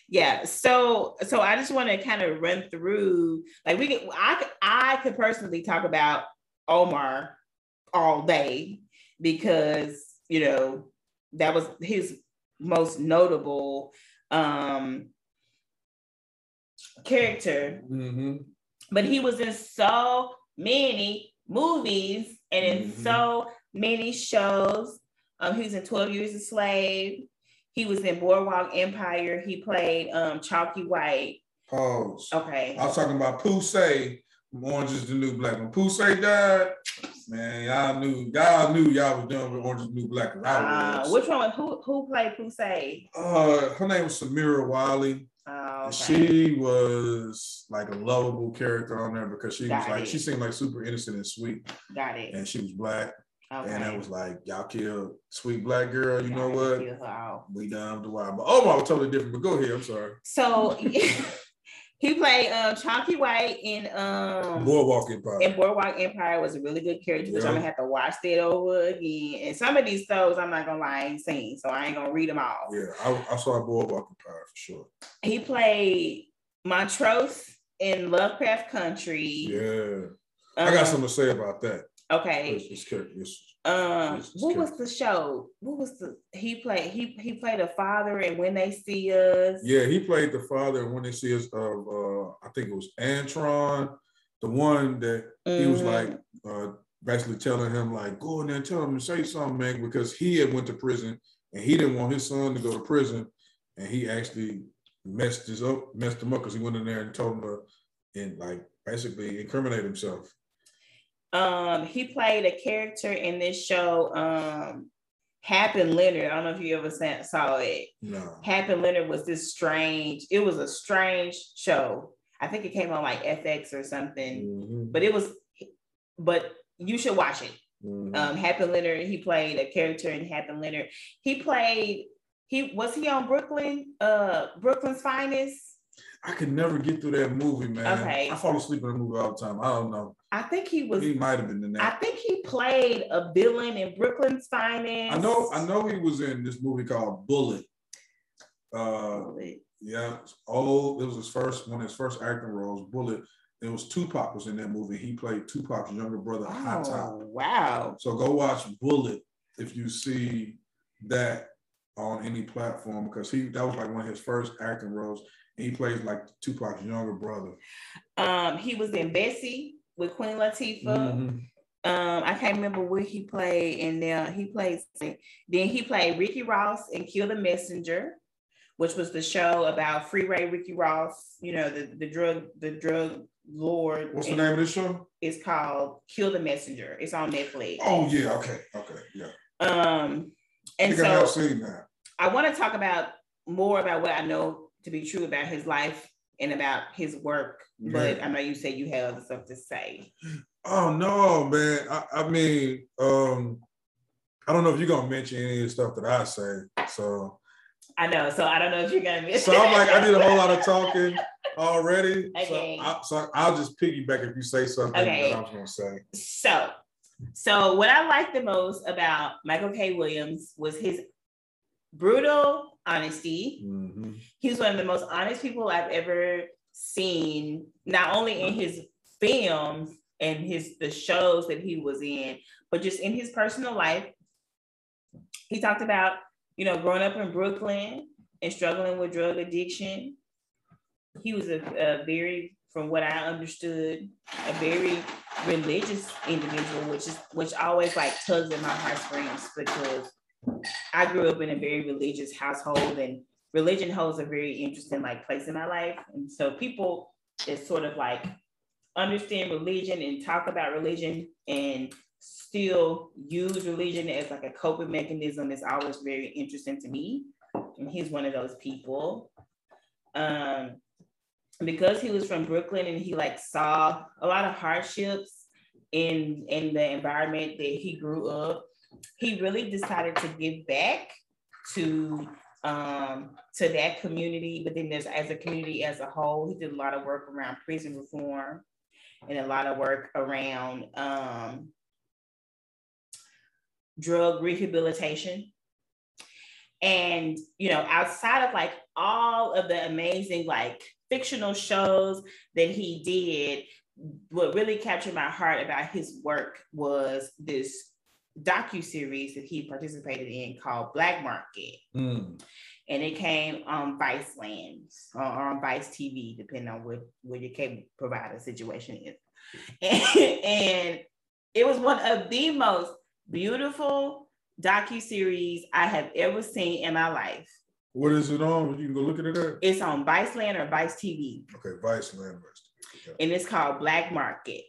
Yeah. So so I just want to kind of run through like we could I could I could personally talk about Omar all day because you know that was his most notable um character Mhm. but he was in so many movies and in Mhm. so many shows. Um, he was in 12 Years a Slave. He was in Boardwalk Empire. He played um, Chalky White. Pause. Okay. I was talking about Poussey Orange is the New Black. When Poussey died, man, y'all knew y'all knew y'all was done with Orange is the New Black. Uh, which one? was- Who who played Poussey? Uh, her name was Samira Wiley. Oh, okay. She was like a lovable character on there because she Got was like it. she seemed like super innocent and sweet, Got it. and she was black, Okay. and it was like y'all killed sweet black girl. You know what? kill her off. We done the wild, but oh, was totally different. But go ahead. I'm sorry. So he played um, Chalky White in um Boardwalk Empire. and Boardwalk Empire was a really good character, which I'm gonna have to watch that over again. And some of these shows, I'm not gonna lie, I ain't seen, so I ain't gonna read them all. yeah, I, I saw Boardwalk Empire for sure. He played Montrose in Lovecraft Country. Yeah, I got Um, something to say about that. Okay. This character, Um, is what was the show? What was the he played? He he played a father, and when they see us, Yeah, he played the father and when they see us of uh I think it was Antron, the one that he was Mhm. like uh basically telling him like go in there and tell him to say something, man, because he had went to prison and he didn't want his son to go to prison, and he actually messed his up, messed him up because he went in there and told him to and like basically incriminate himself. Um, he played a character in this show, um, Hap and Leonard. I don't know if you ever saw it. No. Hap and Leonard was this strange. It was a strange show. I think it came on like FX or something. Mhm. but it was but you should watch it. Mm-hmm. Um, Hap and Leonard, he played a character in Hap and Leonard. He played, he was he on Brooklyn, uh, Brooklyn's Finest. I could never get through that movie, man. Okay. I fall asleep in the movie all the time. I don't know. I think he was. He might have been in that. I think he played a villain in Brooklyn's Finest. I know. I know he was in this movie called Bullet. Uh, Bullitt. Yeah, old. It was his first one of his first acting roles. Bullet. It was Tupac was in that movie. He played Tupac's younger brother, oh, Hot Top. Wow. So go watch Bullet if you see that on any platform because he that was like one of his first acting roles. He plays like Tupac's younger brother. Um, he was in Bessie with Queen Latifah. Mm-hmm. Um, I can't remember what he played, and then he played. Then he played Ricky Ross in Kill the Messenger which was the show about Freeway Ricky Ross, you know, the, the drug, the drug lord. What's the name of this show? It's called Kill the Messenger. It's on Netflix. Oh yeah, okay, okay, yeah. Um and I so I have seen that. I want to talk about more about what I know to be true about his life and about his work, yeah. but I know you said you have other stuff to say. Oh no, man. I, I mean, um, I don't know if you're gonna mention any of the stuff that I say. So I know. So I don't know if you're gonna miss. So I'm like, I did a whole lot of talking already. Okay. So, I, so I'll just piggyback if you say something okay. that I'm gonna say. So, so what I liked the most about Michael K. Williams was his brutal honesty. Mm-hmm. He was one of the most honest people I've ever seen, not only in his films and his the shows that he was in, but just in his personal life. He talked about you know, growing up in Brooklyn and struggling with drug addiction, he was a, a very, from what I understood, a very religious individual, which is which always like tugs at my heartstrings because I grew up in a very religious household and religion holds a very interesting like place in my life. And so people is sort of like understand religion and talk about religion and still use religion as like a coping mechanism is always very interesting to me. And he's one of those people. Um, because he was from Brooklyn and he like saw a lot of hardships in in the environment that he grew up, he really decided to give back to um to that community. But then there's as a community as a whole, he did a lot of work around prison reform and a lot of work around um drug rehabilitation. And, you know, outside of like all of the amazing, like fictional shows that he did, what really captured my heart about his work was this docu series that he participated in called Black Market, mm. and it came on Viceland or on Vice TV, depending on what what your cable provider situation is. And, and it was one of the most beautiful docu series I have ever seen in my life. What is it on? You can go look at it at. It's on Viceland or Vice TV. Okay, Viceland. Okay. And it's called Black Market.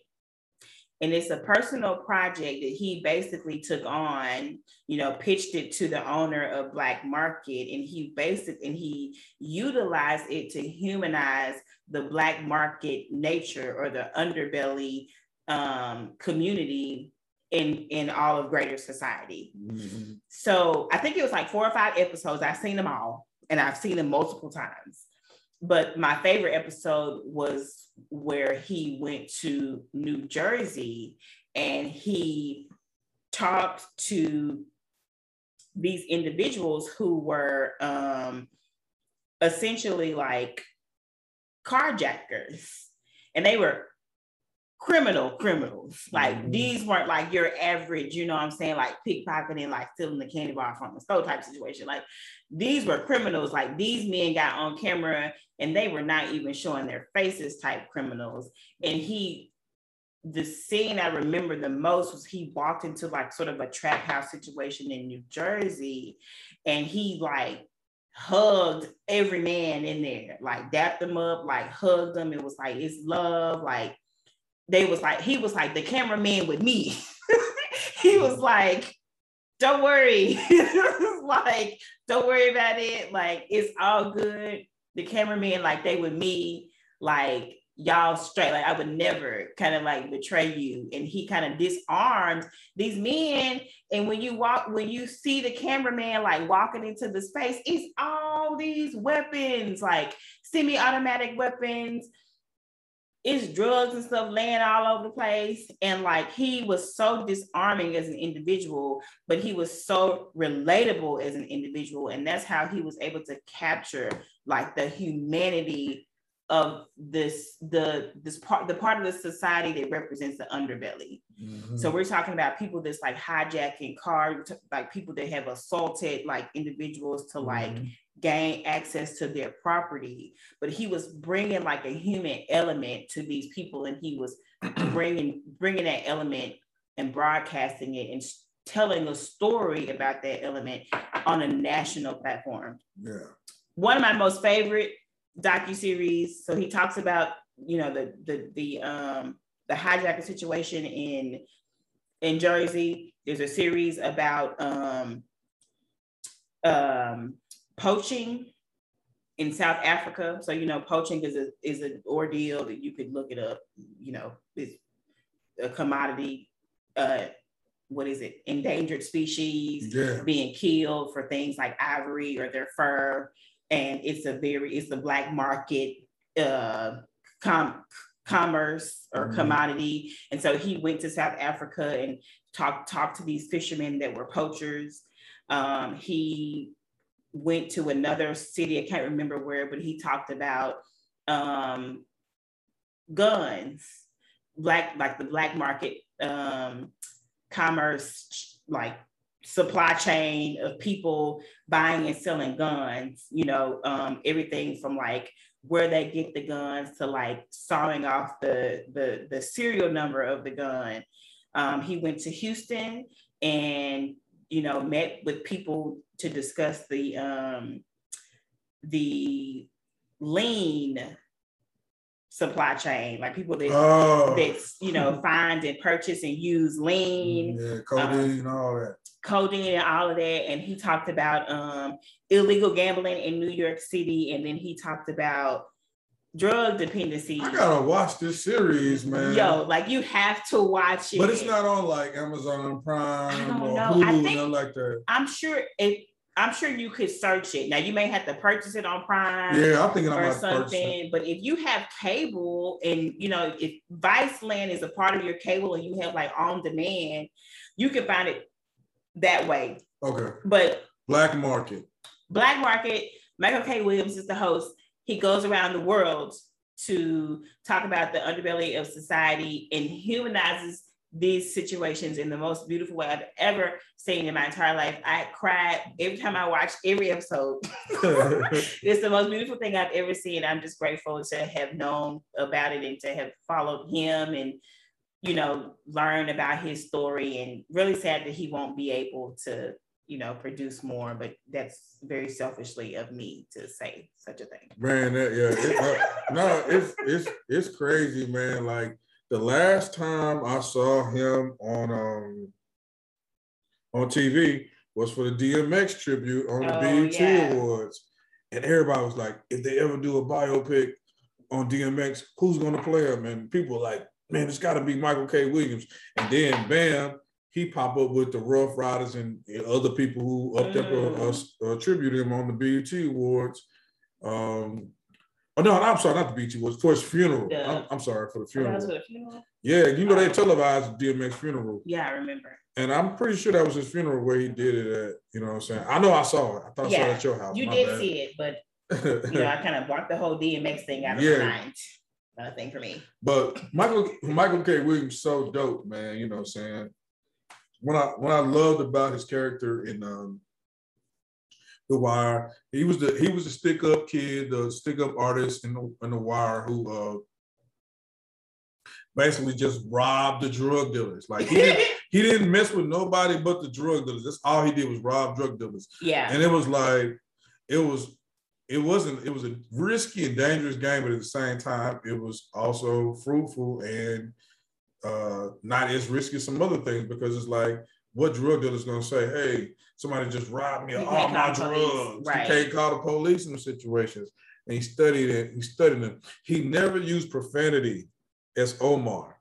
And it's a personal project that he basically took on, you know, pitched it to the owner of Black Market, and he basically and he utilized it to humanize the Black market nature or the underbelly um, community in in all of greater society. Mm-hmm. So I think it was like four or five episodes. I've seen them all and I've seen them multiple times. But my favorite episode was where he went to New Jersey and he talked to these individuals who were um, essentially like carjackers. And they were criminal criminals. Like mm-hmm. these weren't like your average, you know what I'm saying, like pickpocketing, like stealing the candy bar from the store type situation. Like these were criminals. Like these men got on camera and they were not even showing their faces type criminals. And he the scene I remember the most was he walked into like sort of a trap house situation in New Jersey and he like hugged every man in there, like dapped them up, like hugged them. It was like it's love, like they was like, he was like the cameraman with me. he was like, don't worry. like, don't worry about it. Like, it's all good. The cameraman, like, they with me. Like, y'all straight. Like I would never kind of like betray you. And he kind of disarmed these men. And when you walk, when you see the cameraman like walking into the space, it's all these weapons, like semi-automatic weapons. It's drugs and stuff laying all over the place. And like he was so disarming as an individual, but he was so relatable as an individual. And that's how he was able to capture like the humanity of this the this part the part of the society that represents the underbelly mm-hmm. so we're talking about people that's like hijacking cars like people that have assaulted like individuals to like mm-hmm. Gain access to their property but he was bringing like a human element to these people and he was bringing bringing that element and broadcasting it and telling a story about that element on a national platform yeah one of my most favorite docu series. So he talks about you know the the the um the hijacking situation in in Jersey. There's a series about um um poaching in South Africa. So you know poaching is a is an ordeal that you could look it up. You know, it's a commodity. Uh, what is it? Endangered species yeah. being killed for things like ivory or their fur and it's a very it's a black market uh, com- commerce or mm-hmm. commodity. And so he went to South Africa and talked talked to these fishermen that were poachers. Um, he went to another city, I can't remember where, but he talked about um, guns, black like the black market um, commerce, like supply chain of people buying and selling guns, you know, um, everything from like where they get the guns to like sawing off the, the, the serial number of the gun. Um, he went to Houston and, you know, met with people to discuss the, um, the lean supply chain, like people that oh. that's you know find and purchase and use lean, yeah, codeine um, and all that codeine and all of that. And he talked about um, illegal gambling in New York City. And then he talked about drug dependency. I gotta watch this series, man. Yo, like you have to watch it. But it's not on like Amazon Prime or know. Hulu, nothing like that. I'm sure it. I'm sure you could search it. Now you may have to purchase it on Prime. Yeah, I'm thinking or something. But if you have cable and you know if Viceland is a part of your cable and you have like on demand, you can find it that way. Okay. But Black Market. Black Market, Michael K. Williams is the host. He goes around the world to talk about the underbelly of society and humanizes these situations in the most beautiful way I've ever seen in my entire life. I cried every time I watched every episode. it's the most beautiful thing I've ever seen. I'm just grateful to have known about it and to have followed him and you know, learn about his story and really sad that he won't be able to, you know, produce more, but that's very selfishly of me to say such a thing. Man, that, yeah, it, uh, no, it's it's it's crazy, man. Like the last time I saw him on um on TV was for the DMX tribute on the oh, BET yeah. Awards, and everybody was like, if they ever do a biopic on DMX, who's gonna play him? And people were like man, it's got to be Michael K. Williams. And then, bam, he pop up with the Ruff Ryders and other people who up there mm. attribute him on the BET Awards. Um, oh no, I'm sorry, not the BET Awards for his funeral. Yeah. I'm, I'm, sorry for the funeral. Oh, funeral. Yeah, you know they televised DMX funeral. Yeah, I remember. And I'm pretty sure that was his funeral where he did it at. You know what I'm saying? I know I saw it. I thought yeah, I saw it at your house. You did bad. see it, but you know I kind of blocked the whole DMX thing out of yeah. my mind not a thing for me. But Michael Michael K. Williams so dope, man. You know what I'm saying? When I when I loved about his character in um The Wire, he was the he was the stick up kid, the stick up artist in the in the Wire who uh basically just robbed the drug dealers. Like he didn't, he didn't mess with nobody but the drug dealers. That's all he did was rob drug dealers. Yeah. And it was like it was it wasn't it was a risky and dangerous game, but at the same time, it was also fruitful and uh, not as risky as some other things because it's like what drug dealer is gonna say, hey, somebody just robbed me of all my drugs. Right. You can't call the police in the situations. and he studied it. He studied him. He never used profanity as Omar.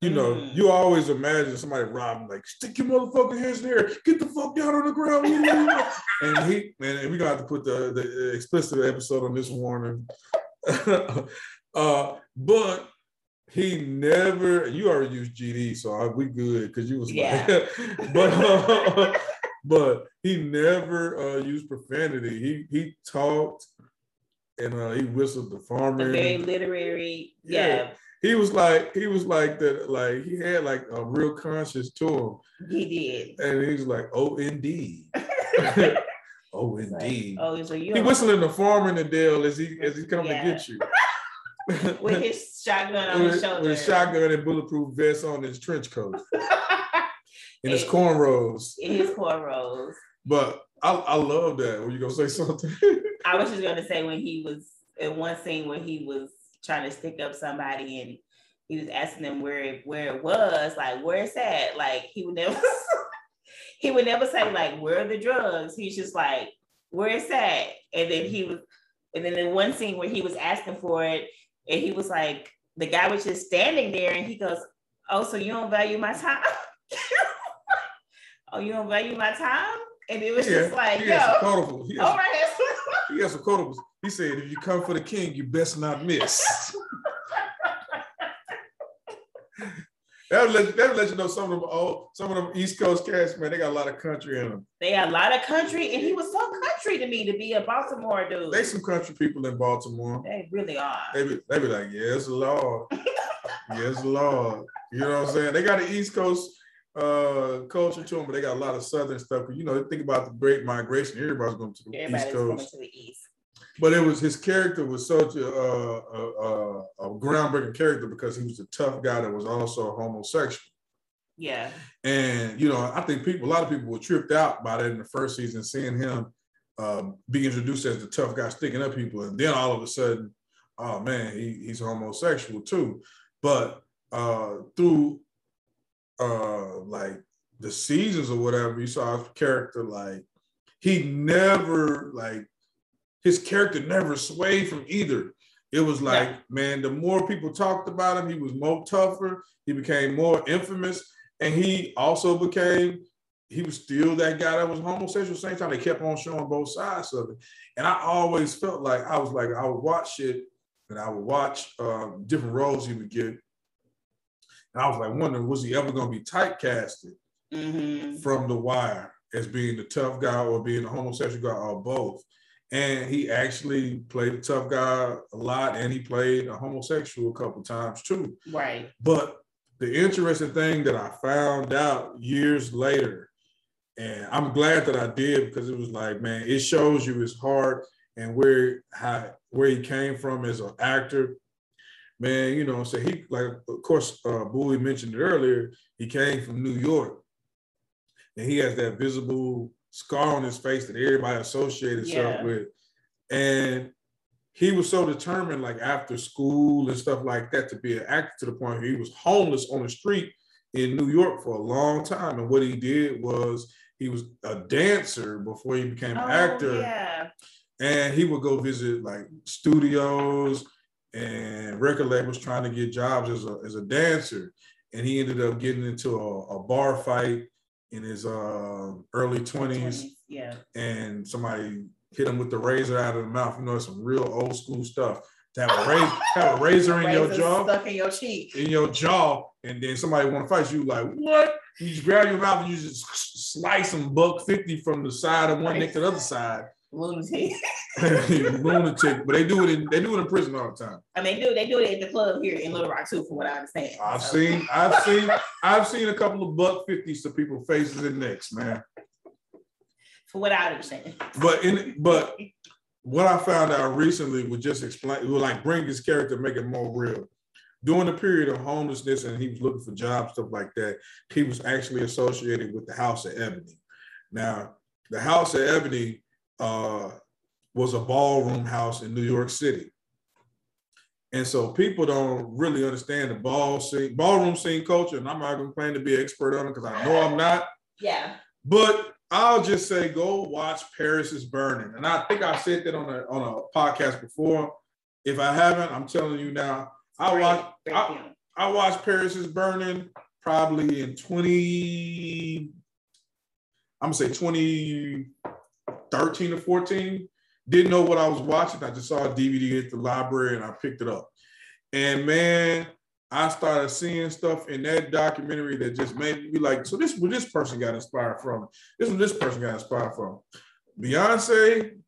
You know, mm. you always imagine somebody robbing, like, stick your motherfucking hands in there, get the fuck down on the ground. and he, and we got to put the, the explicit episode on this warning. uh, but he never, you already used GD, so I, we good because you was yeah. like, but, uh, but he never uh, used profanity. He he talked and uh, he whistled the farmer. very literary, yeah. yeah he was like he was like that like he had like a real conscience to him. He did, and he was like, "Oh, indeed." oh, indeed. Like, oh, so you he whistling the farmer in the deal as he as he coming yeah. to get you. with his shotgun on with, his shoulder. With his shotgun and bulletproof vest on his trench coat. in his cornrows. In his cornrows. But I, I love that. Were you gonna say something? I was just gonna say when he was in one scene when he was trying to stick up somebody and he was asking them where it, where it was, like where it's at. Like he would never he would never say like where are the drugs. He's just like where it's at. And then he was and then in one scene where he was asking for it and he was like the guy was just standing there and he goes, Oh, so you don't value my time? oh, you don't value my time? And it was yeah, just like, he yo, quotables. He has, all right. he has some quotables. He said, if you come for the king, you best not miss. that would let that would let you know some of them oh some of them East Coast cats, man, they got a lot of country in them. They got a lot of country, and he was so country to me to be a Baltimore dude. They some country people in Baltimore. They really are. They be, they be like, yes, Lord. yes, Lord. You know what I'm saying? They got an East Coast uh, culture to them, but they got a lot of Southern stuff. But, You know, think about the Great Migration. Everybody's going to the Everybody's East Coast. to the East. But it was his character was such a, a, a, a groundbreaking character because he was a tough guy that was also homosexual. Yeah. And you know, I think people, a lot of people were tripped out by that in the first season, seeing him um, be introduced as the tough guy sticking up people, and then all of a sudden, oh man, he, he's homosexual too. But uh, through uh like the seasons or whatever, you saw his character like he never like his character never swayed from either. It was like, yeah. man, the more people talked about him, he was more tougher. He became more infamous, and he also became. He was still that guy that was homosexual. Same time, they kept on showing both sides of it, and I always felt like I was like I would watch it, and I would watch uh, different roles he would get, and I was like wondering, was he ever going to be typecasted mm-hmm. from The Wire as being the tough guy or being a homosexual guy or both? And he actually played a tough guy a lot, and he played a homosexual a couple times too. Right. But the interesting thing that I found out years later, and I'm glad that I did because it was like, man, it shows you his heart and where how, where he came from as an actor man, you know, so he like of course uh Bowie mentioned it earlier, he came from New York. And he has that visible scar on his face that everybody associates yeah. with. And he was so determined, like after school and stuff like that, to be an actor to the point where he was homeless on the street in New York for a long time. And what he did was he was a dancer before he became an oh, actor. Yeah. And he would go visit like studios and record labels trying to get jobs as a, as a dancer. And he ended up getting into a, a bar fight in his uh, early 20s. Yeah. And somebody hit him with the razor out of the mouth. You know, some real old school stuff. To have a, razor, have a razor in your jaw. Stuck in your cheek. In your jaw. And then somebody want to fight you, like, what? You just grab your mouth and you just slice them buck 50 from the side of one right. neck to the other side. Lunatic. lunatic, but they do it in they do it in prison all the time. I mean, do they do it at the club here in Little Rock too, from what I understand. I've so. seen, I've seen, I've seen a couple of buck fifties to people's faces and necks, man. For what I understand. But in but what I found out recently would just explain, it would like bring his character, make it more real. During the period of homelessness and he was looking for jobs, stuff like that, he was actually associated with the House of Ebony. Now, the House of Ebony uh, was a ballroom house in New York City. And so people don't really understand the ball scene, ballroom scene culture. And I'm not going to claim to be an expert on it because I know I'm not. Yeah. But I'll just say go watch Paris is Burning. And I think I said that on a on a podcast before. If I haven't, I'm telling you now. I watch I, I watched Paris is Burning probably in 20 I'm gonna say 2013 or 14. Didn't know what I was watching. I just saw a DVD at the library and I picked it up. And man, I started seeing stuff in that documentary that just made me be like, so this where this person got inspired from. This is this person got inspired from. Beyonce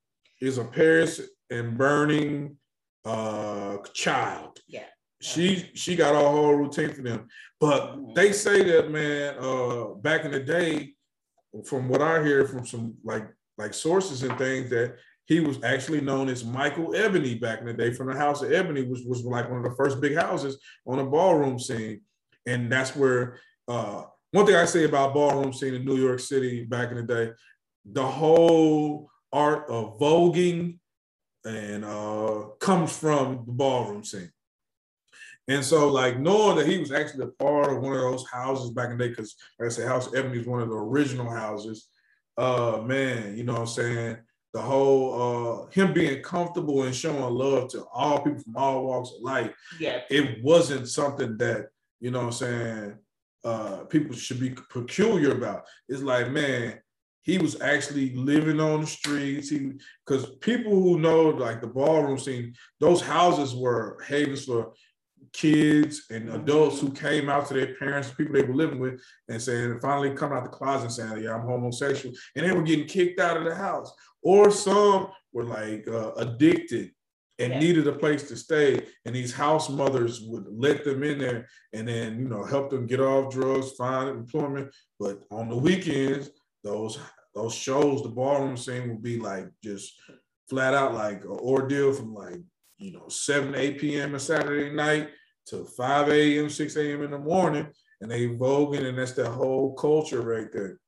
is a Paris is Burning uh child. Yeah. She she got a whole routine for them. But mm-hmm. they say that man, uh back in the day, from what I hear from some like like sources and things that he was actually known as Michael Ebony back in the day from the House of Ebony, which was like one of the first big houses on the ballroom scene. And that's where uh, one thing I say about ballroom scene in New York City back in the day, the whole art of voguing and uh, comes from the ballroom scene. And so, like knowing that he was actually a part of one of those houses back in the day, because like I said, House Ebony is one of the original houses. Uh, man, you know what I'm saying? the whole uh him being comfortable and showing love to all people from all walks of life. Yeah. It wasn't something that, you know what I'm saying, uh people should be peculiar about. It's like, man, he was actually living on the streets. He because people who know like the ballroom scene, those houses were havens for kids and adults who came out to their parents, people they were living with, and saying, finally come out the closet and saying, yeah, I'm homosexual. And they were getting kicked out of the house or some were like uh, addicted and yeah. needed a place to stay and these house mothers would let them in there and then you know help them get off drugs find employment but on the weekends those those shows the ballroom scene would be like just flat out like an ordeal from like you know 7 8 p.m. on Saturday night to 5 a.m. 6 a.m. in the morning and they voguing and that's that whole culture right there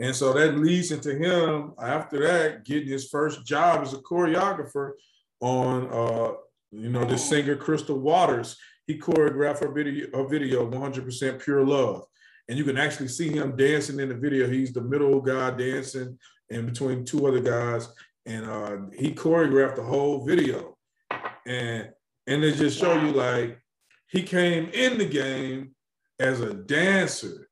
and so that leads into him after that getting his first job as a choreographer on uh, you know this singer Crystal Waters. He choreographed a video, a video 100% pure love. And you can actually see him dancing in the video. He's the middle guy dancing in between two other guys. And uh, he choreographed the whole video. And and they just show you like he came in the game as a dancer.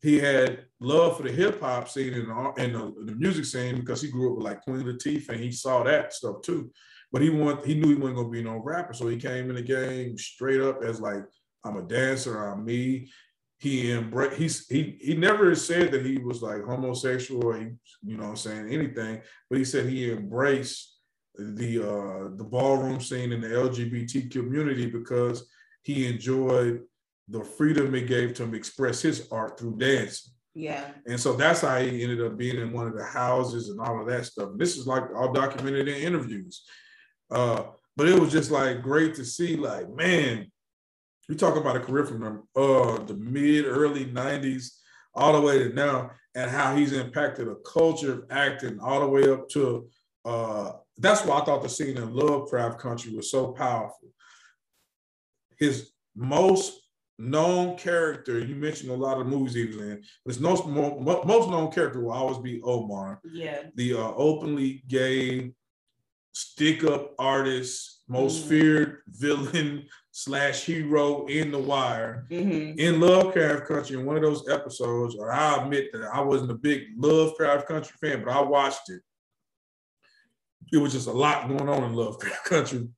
He had love for the hip hop scene and, and the, the, music scene because he grew up with like Queen Latifah and he saw that stuff too. But he want he knew he wasn't gonna be no rapper, so he came in the game straight up as like I'm a dancer, I'm me. He embraced he's he he never said that he was like homosexual or he you know I'm saying anything, but he said he embraced the uh the ballroom scene in the LGBT community because he enjoyed the freedom it gave to him express his art through dancing. Yeah. And so that's how he ended up being in one of the houses and all of that stuff. This is like all documented in interviews. Uh, but it was just like great to see, like, man, we talk about a career from the, uh, the mid, early 90s all the way to now, and how he's impacted a culture of acting all the way up to uh, that's why I thought the scene in Lovecraft Country was so powerful. His most known character, you mentioned a lot of movies he was in, but his most, most known character will always be Omar. Yeah. The uh, openly gay, stick up artist, most mm-hmm. feared villain slash hero in The Wire. Mm-hmm. In Lovecraft Country, in one of those episodes, or I admit that I wasn't a big Lovecraft Country fan, but I watched it. It was just a lot going on in Lovecraft Country.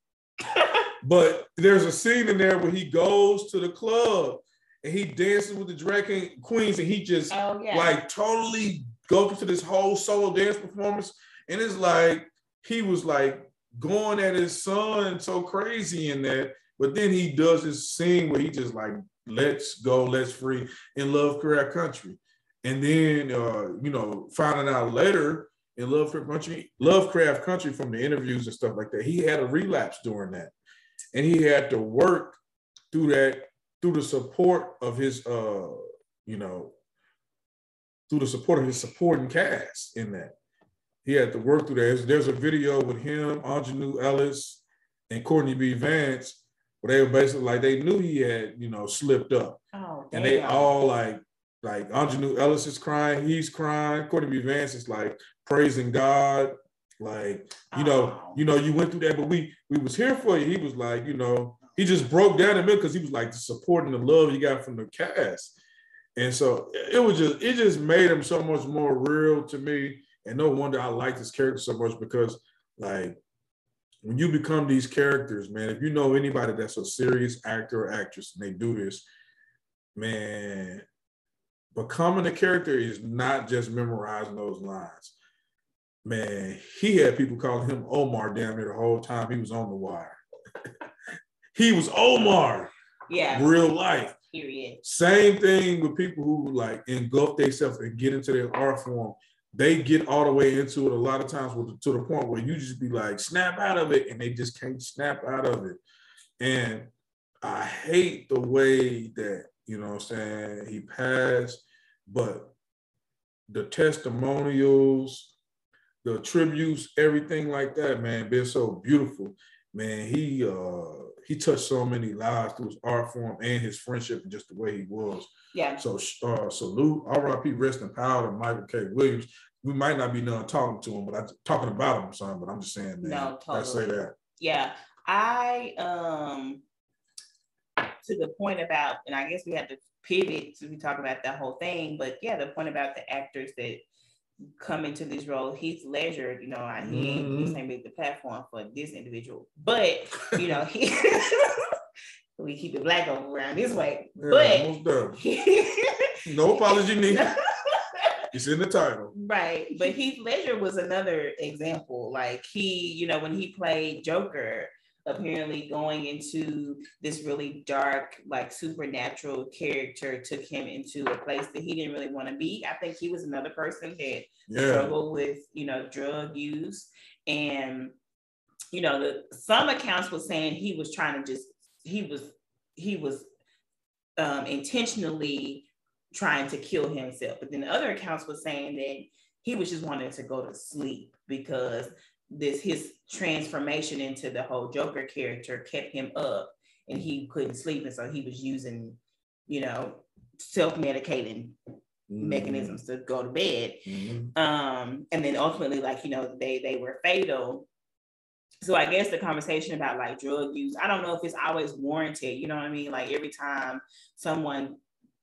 But there's a scene in there where he goes to the club and he dances with the drag queens and he just oh, yeah. like totally goes to this whole solo dance performance. And it's like he was like going at his son so crazy in that. But then he does this scene where he just like let's go, let's free in Lovecraft Country. And then uh, you know, finding out later in Lovecraft Country, Lovecraft Country from the interviews and stuff like that, he had a relapse during that. And he had to work through that through the support of his uh you know through the support of his supporting cast in that. He had to work through that. There's a video with him Aunjanue Ellis and Courtney B. Vance where they were basically like they knew he had you know slipped up. Oh, and they all like like Aunjanue Ellis is crying, he's crying. Courtney B. Vance is like praising God. Like, you know, oh. you know, you went through that, but we we was here for you. He was like, you know, he just broke down a bit because he was like the support and the love he got from the cast. And so it was just it just made him so much more real to me. And no wonder I like this character so much because like when you become these characters, man, if you know anybody that's a serious actor or actress and they do this, man, becoming a character is not just memorizing those lines. Man, he had people calling him Omar down there the whole time he was on the wire. he was Omar. Yeah. Real life. Period. Same thing with people who like engulf themselves and get into their art form. They get all the way into it a lot of times with, to the point where you just be like, snap out of it, and they just can't snap out of it. And I hate the way that, you know I'm saying, he passed, but the testimonials, the tributes, everything like that, man, been so beautiful. Man, he uh he touched so many lives through his art form and his friendship and just the way he was. Yeah. So uh, salute, R.I.P. Rest in power to Michael K. Williams. We might not be done talking to him, but I'm talking about him, son. But I'm just saying, man. No, totally. I say that. Yeah, I um to the point about, and I guess we have to pivot to be talking about that whole thing. But yeah, the point about the actors that come into this role, Heath Ledger, you know, he ain't mm-hmm. this ain't the platform for this individual, but you know, he we keep it black over around this way. Yeah, but no apology needed. It's in the title. Right. But Heath Ledger was another example. Like he, you know, when he played Joker, apparently going into this really dark, like supernatural character took him into a place that he didn't really want to be. I think he was another person that yeah. struggled with, you know, drug use. And, you know, the some accounts were saying he was trying to just, he was, he was um, intentionally trying to kill himself. But then the other accounts were saying that he was just wanting to go to sleep because this his transformation into the whole Joker character kept him up and he couldn't sleep. And so he was using, you know, self-medicating mm-hmm. mechanisms to go to bed. Mm-hmm. Um, and then ultimately, like, you know, they they were fatal. So I guess the conversation about like drug use, I don't know if it's always warranted, you know what I mean? Like every time someone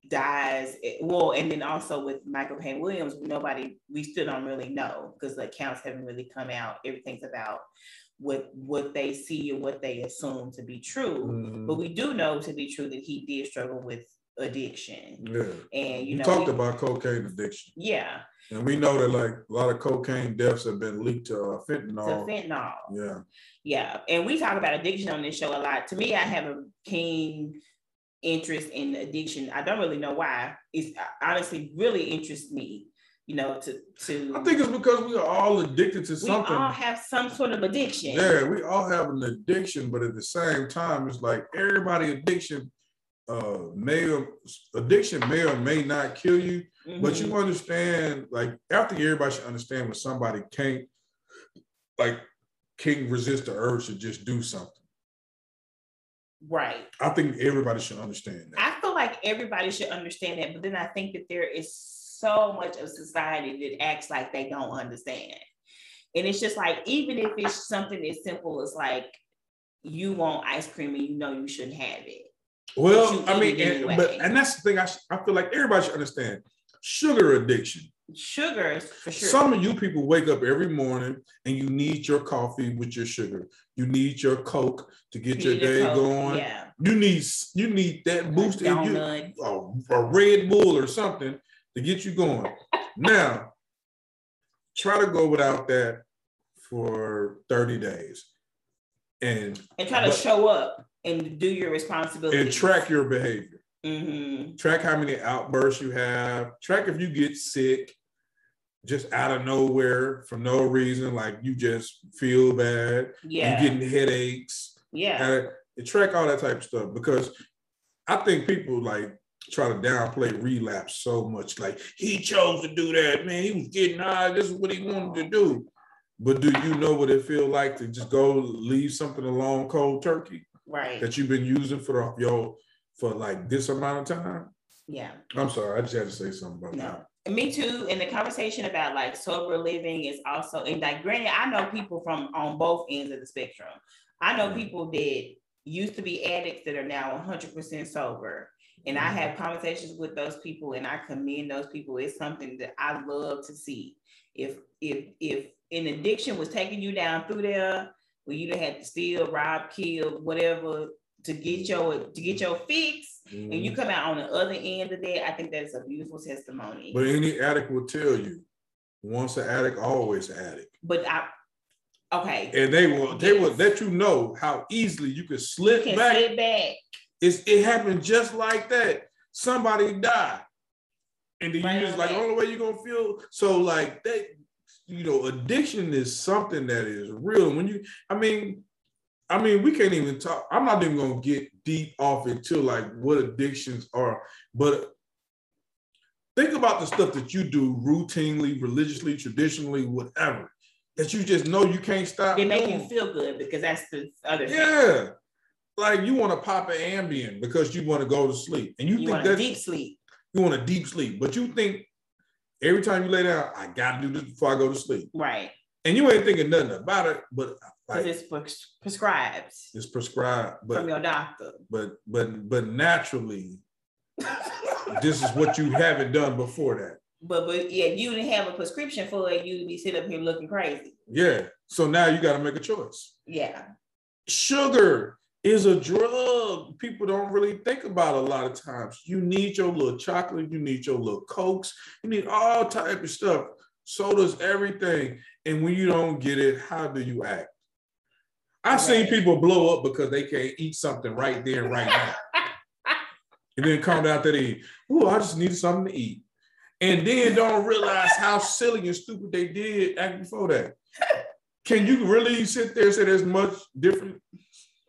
dies well and then also with Michael K. Williams nobody we still don't really know because the accounts haven't really come out everything's about what what they see or what they assume to be true mm-hmm. but we do know to be true that he did struggle with addiction yeah and you, you know talked we, about cocaine addiction yeah and we know that like a lot of cocaine deaths have been leaked to uh, fentanyl. To fentanyl. Yeah. Yeah. And we talk about addiction on this show a lot. To me, I have a keen interest in addiction. I don't really know why. It's honestly really interests me, you know, to to I think it's because we are all addicted to something. We all have some sort of addiction. Yeah, we all have an addiction, but at the same time, it's like everybody addiction uh may or addiction may or may not kill you, mm-hmm. but you mm-hmm. understand, like after everybody should understand when somebody can't like can't resist the urge to just do something. Right. I think everybody should understand that. I feel like everybody should understand that, but then I think that there is so much of society that acts like they don't understand. And it's just like, even if it's something as simple as like you want ice cream and you know you shouldn't have it. Well, I mean, and, but and that's the thing I, I feel like everybody should understand sugar addiction sugars for sure. Some of you people wake up every morning and you need your coffee with your sugar. You need your Coke to get you your day going. Yeah. You need you need that boost in you, a, a Red Bull or something to get you going. now, try to go without that for 30 days. And and try to but, show up and do your responsibility and track your behavior. Mm-hmm. Track how many outbursts you have. Track if you get sick just out of nowhere for no reason, like you just feel bad, yeah, you're getting headaches, yeah, uh, and track all that type of stuff because I think people like try to downplay relapse so much. Like he chose to do that, man. He was getting high. This is what he wanted to do. But do you know what it feel like to just go leave something alone cold turkey? Right. That you've been using for the, your for like this amount of time? Yeah. I'm sorry. I just had to say something about No. that. Me too. And the conversation about like sober living is also, and like, granted, I know people from on both ends of the spectrum. I know people that used to be addicts that are now 100% sober. And I mm-hmm. have conversations with those people and I commend those people. It's something that I love to see. If if if an addiction was taking you down through there, where you had to steal, rob, kill, whatever to get your to get your fix, and you mm-hmm. come out on the other end of that, I think that's a beautiful testimony. But any addict will tell you, once an addict, always an addict. But I, okay, And they will they will let you know how easily you can you slip can back. sit back. It's it happened just like that. Somebody died. And then Right you just like only way you're gonna feel so like that, you know, addiction is something that is real. When you, I mean, I mean, we can't even talk. I'm not even gonna get deep off into like what addictions are, but think about the stuff that you do routinely, religiously, traditionally, whatever, that you just know you can't stop. They make doing. you feel good because that's the other thing. Yeah. Like you want to pop an Ambien because you want to go to sleep. And you, You think that's deep sleep. you want a deep sleep, but you think every time you lay down, I gotta do this before I go to sleep. Right. And you ain't thinking nothing about it, but Because like it's pres- prescribed it's prescribed, from but your doctor. but but but naturally, this is what you haven't done before that. But but yeah, you didn't have a prescription for it, you'd be sitting up here looking crazy. Yeah. So now you gotta make a choice. Yeah. Sugar is a drug people don't really think about a lot of times. You need your little chocolate, you need your little cokes, you need all type of stuff. sodas, everything. And when you don't get it, how do you act? I've seen people blow up because they can't eat something right there, and right now. and then come down to the, oh, I just need something to eat. And then don't realize how silly and stupid they did act before that. Can you really sit there and say there's much different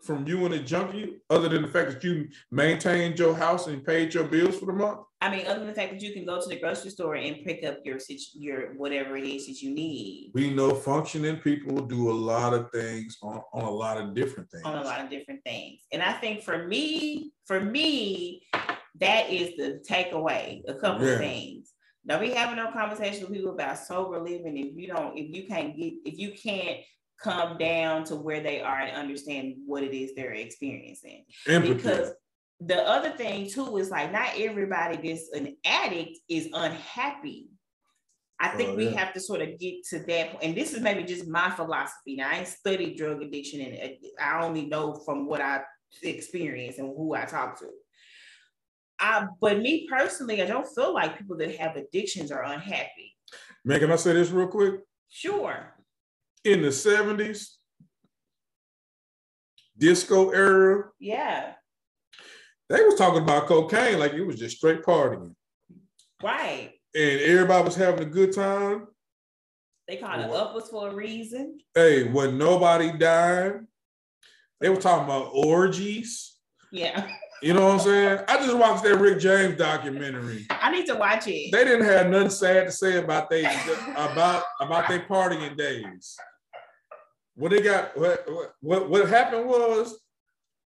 from you and a junkie, other than the fact that you maintained your house and paid your bills for the month? I mean, other than the fact that you can go to the grocery store and pick up your your whatever it is that you need We know functioning people do a lot of things on, on a lot of different things. on a lot of different things. And I think for me, for me, that is the takeaway. A couple Yeah. of things. Don't be having no conversation with people about sober living if you don't, if you can't get, if you can't come down to where they are and understand what it is they're experiencing. Empathy. Because the other thing too is like not everybody that's an addict is unhappy. I think Oh, we have to sort of get to that point. And this is maybe just my philosophy. Now I ain't studied drug addiction and uh, I only know from what I experience and who I talk to. I, but me personally, I don't feel like people that have addictions are unhappy. Man, can I say this real quick? Sure. In the 70s, disco era, Yeah. they was talking about cocaine like it was just straight partying. Right. And everybody was having a good time. They call it uppers for a reason. Hey, when nobody died, they were talking about orgies. Yeah. You know what I'm saying? I just watched that Rick James documentary. I need to watch it. They didn't have nothing sad to say about they about about their partying days. What they got, what what what happened was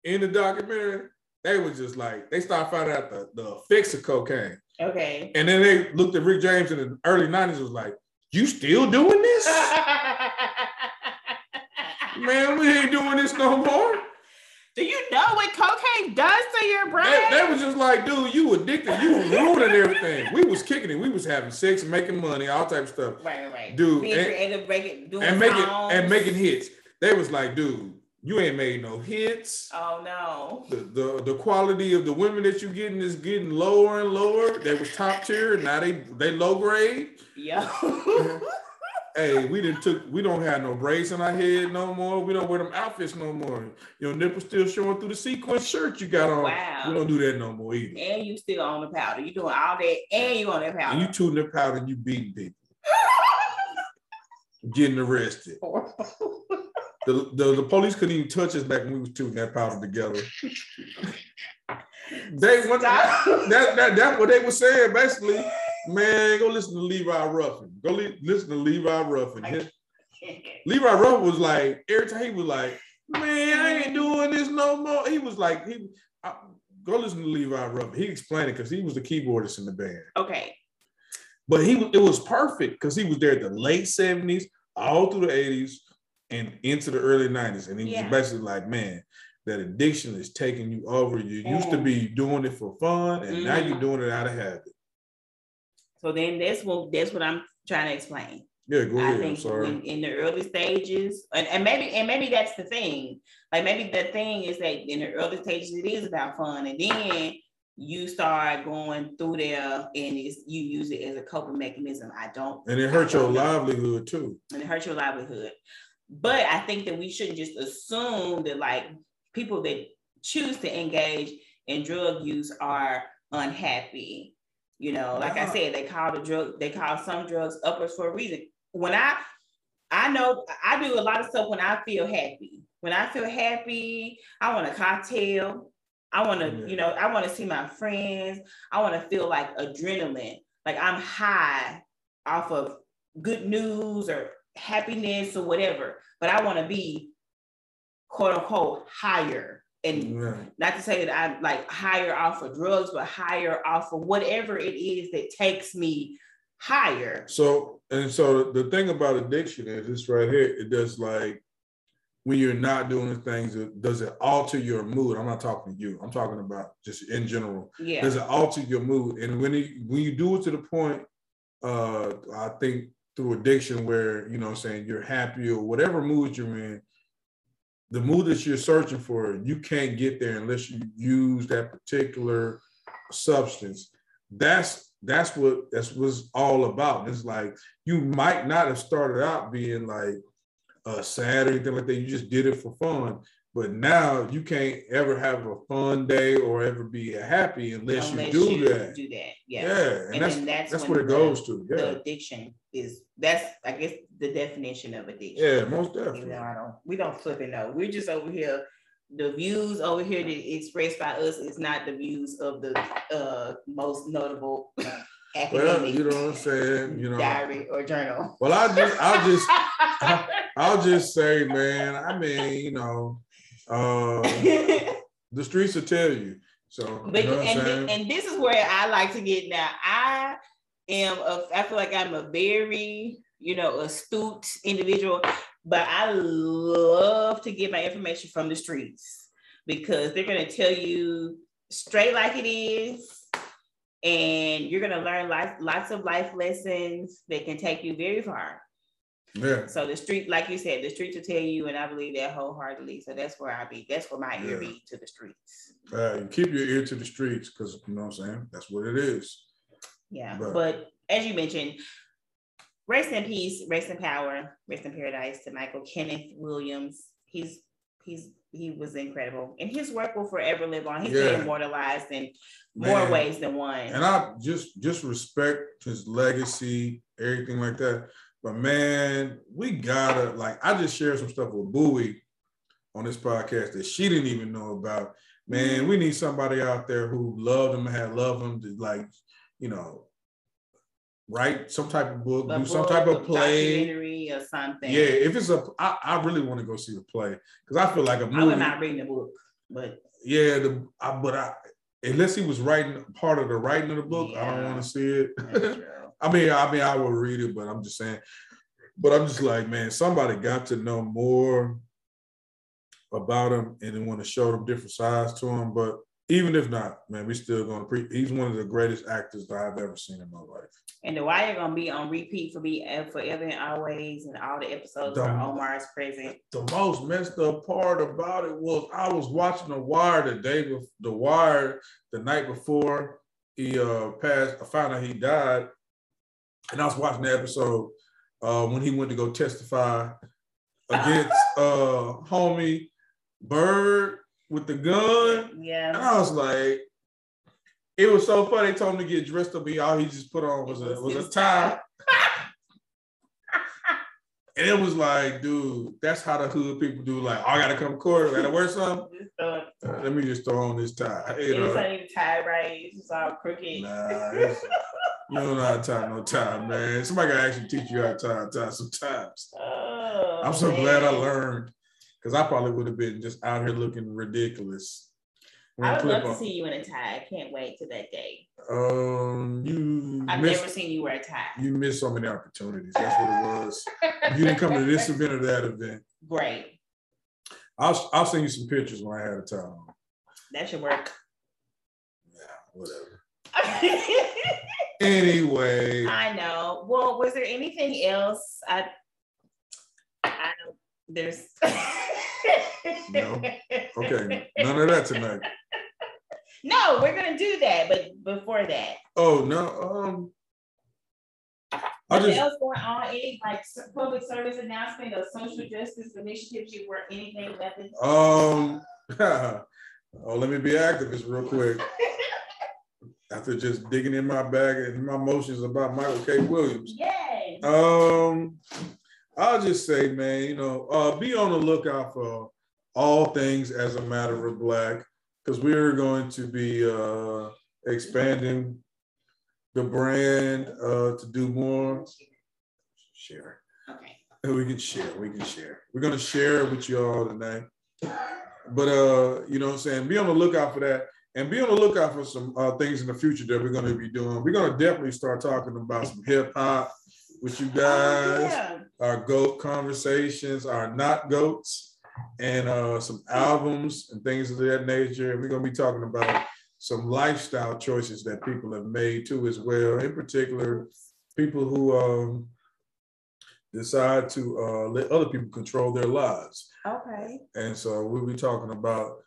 in the documentary, they was just like they started finding out the, the effects of cocaine. okay. And then they looked at Rick James in the early 90s was like, you still doing this? Man, we ain't doing this no more. Do you know what cocaine does to your brain? They, they was just like, dude, you addicted, you ruining everything. We was kicking it, we was having sex, making money, all type of stuff. right, right. Dude, Being and- creative, breaking, doing And making and making hits. They was like, dude, you ain't made no hits. Oh no. The, the the quality of the women that you getting is getting lower and lower. They was top tier, now they they low grade. Yo. Hey, we didn't took we don't have no braids in our head no more. We don't wear them outfits no more. Your nipples still showing through the sequence shirt you got on. Wow. We don't do that no more either. and you still on the powder. You doing all that, and you on that And powder. you tooting the powder and you beating people, getting arrested. The, the, the police couldn't even touch us back when we was tooting that powder together. They went that, that that's what they were saying basically. Man, go listen to Levi Ruffin. Go li- listen to Levi Ruffin. His- Levi Ruffin was like every time he was like, man, I ain't doing this no more. He was like, he, I, go listen to Levi Ruffin. He explained it because he was the keyboardist in the band. Okay. But he it was perfect because he was there at the late 70s, all through the 80s, and into the early 90s. And he Yeah. was basically like, man, that addiction is taking you over. You used to Mm. be doing it for fun, and now you're Mm. doing it out of habit. So then that's what that's what I'm trying to explain. Yeah, go I ahead. I'm think sorry. in, in the early stages, and, and maybe and maybe that's the thing. Like maybe the thing is that in the early stages it is about fun, and then you start going through there and it's, you use it as a coping mechanism. I don't, and it hurts your know. livelihood too. and it hurts your livelihood. But I think that we shouldn't just assume that like people that choose to engage in drug use are unhappy. You know, like I said, they call the drug, they call some drugs uppers for a reason. When I I know I do a lot of stuff when I feel happy. When I feel happy, I want a cocktail. I want to, Yeah. you know, I want to see my friends. I want to feel like adrenaline, like I'm high off of good news or happiness or whatever. But I want to be quote unquote higher. And Yeah. not to say that I'm like higher off of drugs, but higher off of whatever it is that takes me higher. So and so the thing about addiction is this right here. It does like when you're not doing the things. it- Does it alter your mood? I'm not talking to you. I'm talking about just in general. Yeah. Does it alter your mood? And when it, when you do it to the point, uh, I think through addiction, where you know, I'm saying you're happy or whatever mood you're in, the mood that you're searching for, you can't get there unless you use that particular substance. That's that's what that's what's all about. It's like you might not have started out being like uh, sad or anything like that. You just did it for fun. But now you can't ever have a fun day or ever be happy unless, Unless you do that. Do that. Yeah, Yeah. and, And that's then that's, that's what it the- goes to. Yeah, The addiction is that's I guess the definition of addiction. yeah, most You definitely. know, I don't we don't flip it know. We're just over here. The views over here that expressed by us is not the views of the uh most notable Academic Well, you know what I'm saying. You know, diary or journal. well, I just, I'll just, I'll just say, man. I mean, you know, uh, the streets will tell you. So, But you know and, and this is where I like to get now. I am a I feel like I'm a very, you know, astute individual, but I love to get my information from the streets because they're gonna tell you straight like it is. And you're gonna learn life, lots of life lessons that can take you very far. Yeah. So the street, like you said, the street will tell you, and I believe that wholeheartedly. So that's where I be. That's where my ear Yeah. be to the streets. Uh, keep your ear to the streets because you know what I'm saying. That's what it is. Yeah, But- but, as you mentioned, rest in peace, rest in power, rest in paradise to Michael Kenneth Williams. He's he's he was incredible, and his work will forever live on. He's Yeah. been immortalized in more Man. ways than one. And I just just respect his legacy, everything like that. But man, we gotta like I just shared some stuff with Bowie on this podcast that she didn't even know about. Man, we need somebody out there who loved him, had loved him to like, you know, write some type of book, A do some book, type of play. or something. Yeah, if it's a, I, I really want to go see the play because I feel like a I movie. would not reading the book, but Yeah, the I, but I unless he was writing part of the writing of the book, I don't want to see it. I mean, I mean, I will read it, but I'm just saying. But I'm just like, man, somebody got to know more about him and then want to show them different sides to him. But even if not, man, we still gonna pre. He's one of the greatest actors that I've ever seen in my life. And the Wire gonna be on repeat for me uh, forever and always, and all the episodes where Dumb. Omar's present. The most messed up part about it was I was watching The Wire the day before The Wire the night before he uh passed. I found out he died, and I was watching the episode uh when he went to go testify against uh homie Bird with the gun. Yeah. And I was like, it was so funny. They told him to get dressed up, and all he just put on was a was a tie. And it was like, dude, that's how the hood people do. Like, oh, I gotta come to court, I gotta wear something. Just throw it. Uh, let me just throw on this tie. You It know, not even tied right. It's just all crooked. nah, it's- you don't know how to tie no tie, man. Somebody gotta actually teach you how to tie a tie sometimes. Oh, I'm so glad I learned because I probably would have been just out here looking ridiculous. I would love to see you in a tie. I can't wait to that day. Um, you. I've missed, never seen you wear a tie. You missed so many opportunities. That's what it was. you didn't come to this event or that event. Great. I'll I'll send you some pictures when I had a tie on. That should work. Yeah, whatever. anyway. I know. Well, was there anything else? I I don't there's no. Okay. None of that tonight. No, we're gonna do that, but before that. Oh no. Um I just, else going on? Any like public service announcement or social justice initiatives you work anything nothing? Um oh let me be activist real quick. After just digging in my bag and my emotions about Michael K. Williams. Yay. Um I'll just say, man, you know, uh, be on the lookout for all things as a matter of black, because we're going to be uh, expanding the brand uh, to do more. Share. Okay. We can share. We can share. We're gonna share with you all tonight. But uh, you know what I'm saying? Be on the lookout for that. And be on the lookout for some uh, things in the future that we're going to be doing. We're going to definitely start talking about some hip hop with you guys. Oh, yeah our goat conversations, our not goats, and uh, some albums and things of that nature. We're gonna be talking about some lifestyle choices that people have made too, as well. In particular, people who um, decide to uh, let other people control their lives. Okay. And so we'll be talking about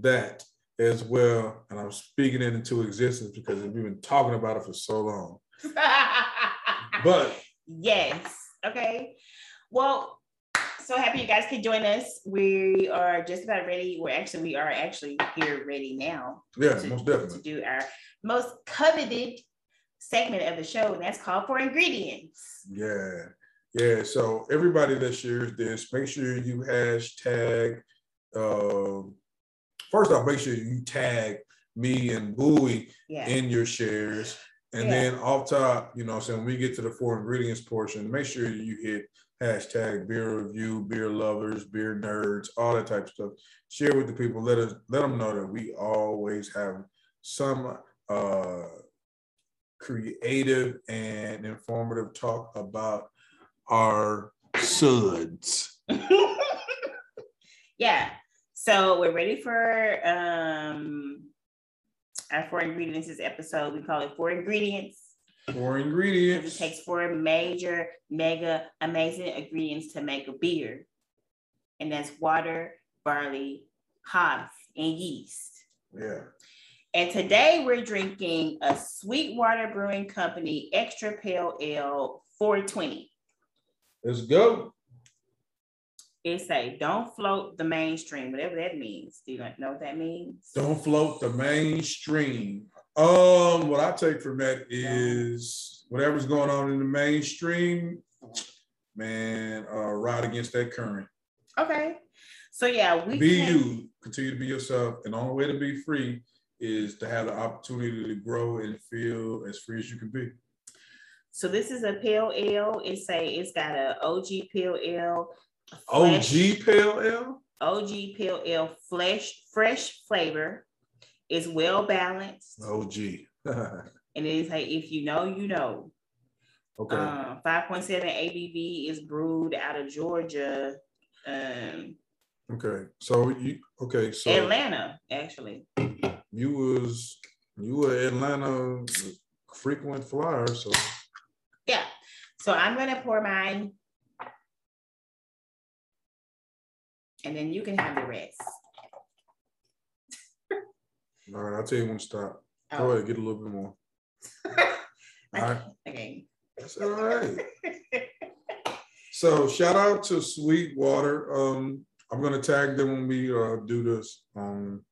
that as well. And I'm speaking it into existence because we've been talking about it for so long. but yes. Okay. Well, so happy you guys can join us. We are just about ready. We're actually, we are actually here ready now. Yeah, to, most definitely. To do our most coveted segment of the show, and that's called four ingredients. Yeah. Yeah. So everybody that shares this, make sure you hashtag um, first off, make sure you tag me and Bowie yeah. in your shares. And yeah. then off top, you know, so when we get to the four ingredients portion, make sure you hit hashtag beer review, beer lovers, beer nerds, all that type of stuff. Share with the people. Let us let them know that we always have some uh, creative and informative talk about our suds. yeah. So we're ready for um our four ingredients this episode. We call it four ingredients. Four ingredients. It takes four major, mega, amazing ingredients to make a beer. And that's water, barley, hops, and yeast. Yeah. And today we're drinking a Sweetwater Brewing Company Extra Pale Ale 420. Let's go. It say, don't float the mainstream, whatever that means. Do you know what that means? Don't float the mainstream. Um, what I take from that is whatever's going on in the mainstream, man, uh, ride against that current. Okay. So yeah, we be can... you, continue to be yourself. And the only way to be free is to have the opportunity to grow and feel as free as you can be. So this is a pale ale. It's a it's got a OG pale ale OG pale ale. OG pale ale, flesh, fresh flavor, is well balanced. OG. and it is like if you know, you know. Okay. Um, 5.7 ABV is brewed out of Georgia. Um, okay. So you okay, so Atlanta, actually. You was you were Atlanta frequent flyer, so yeah. So I'm gonna pour mine and then you can have the rest. all right, I'll tell you when to stop. Oh. Go ahead, get a little bit more. all right. Okay. That's all right. so shout out to Sweetwater. Um, I'm gonna tag them when we uh, do this um,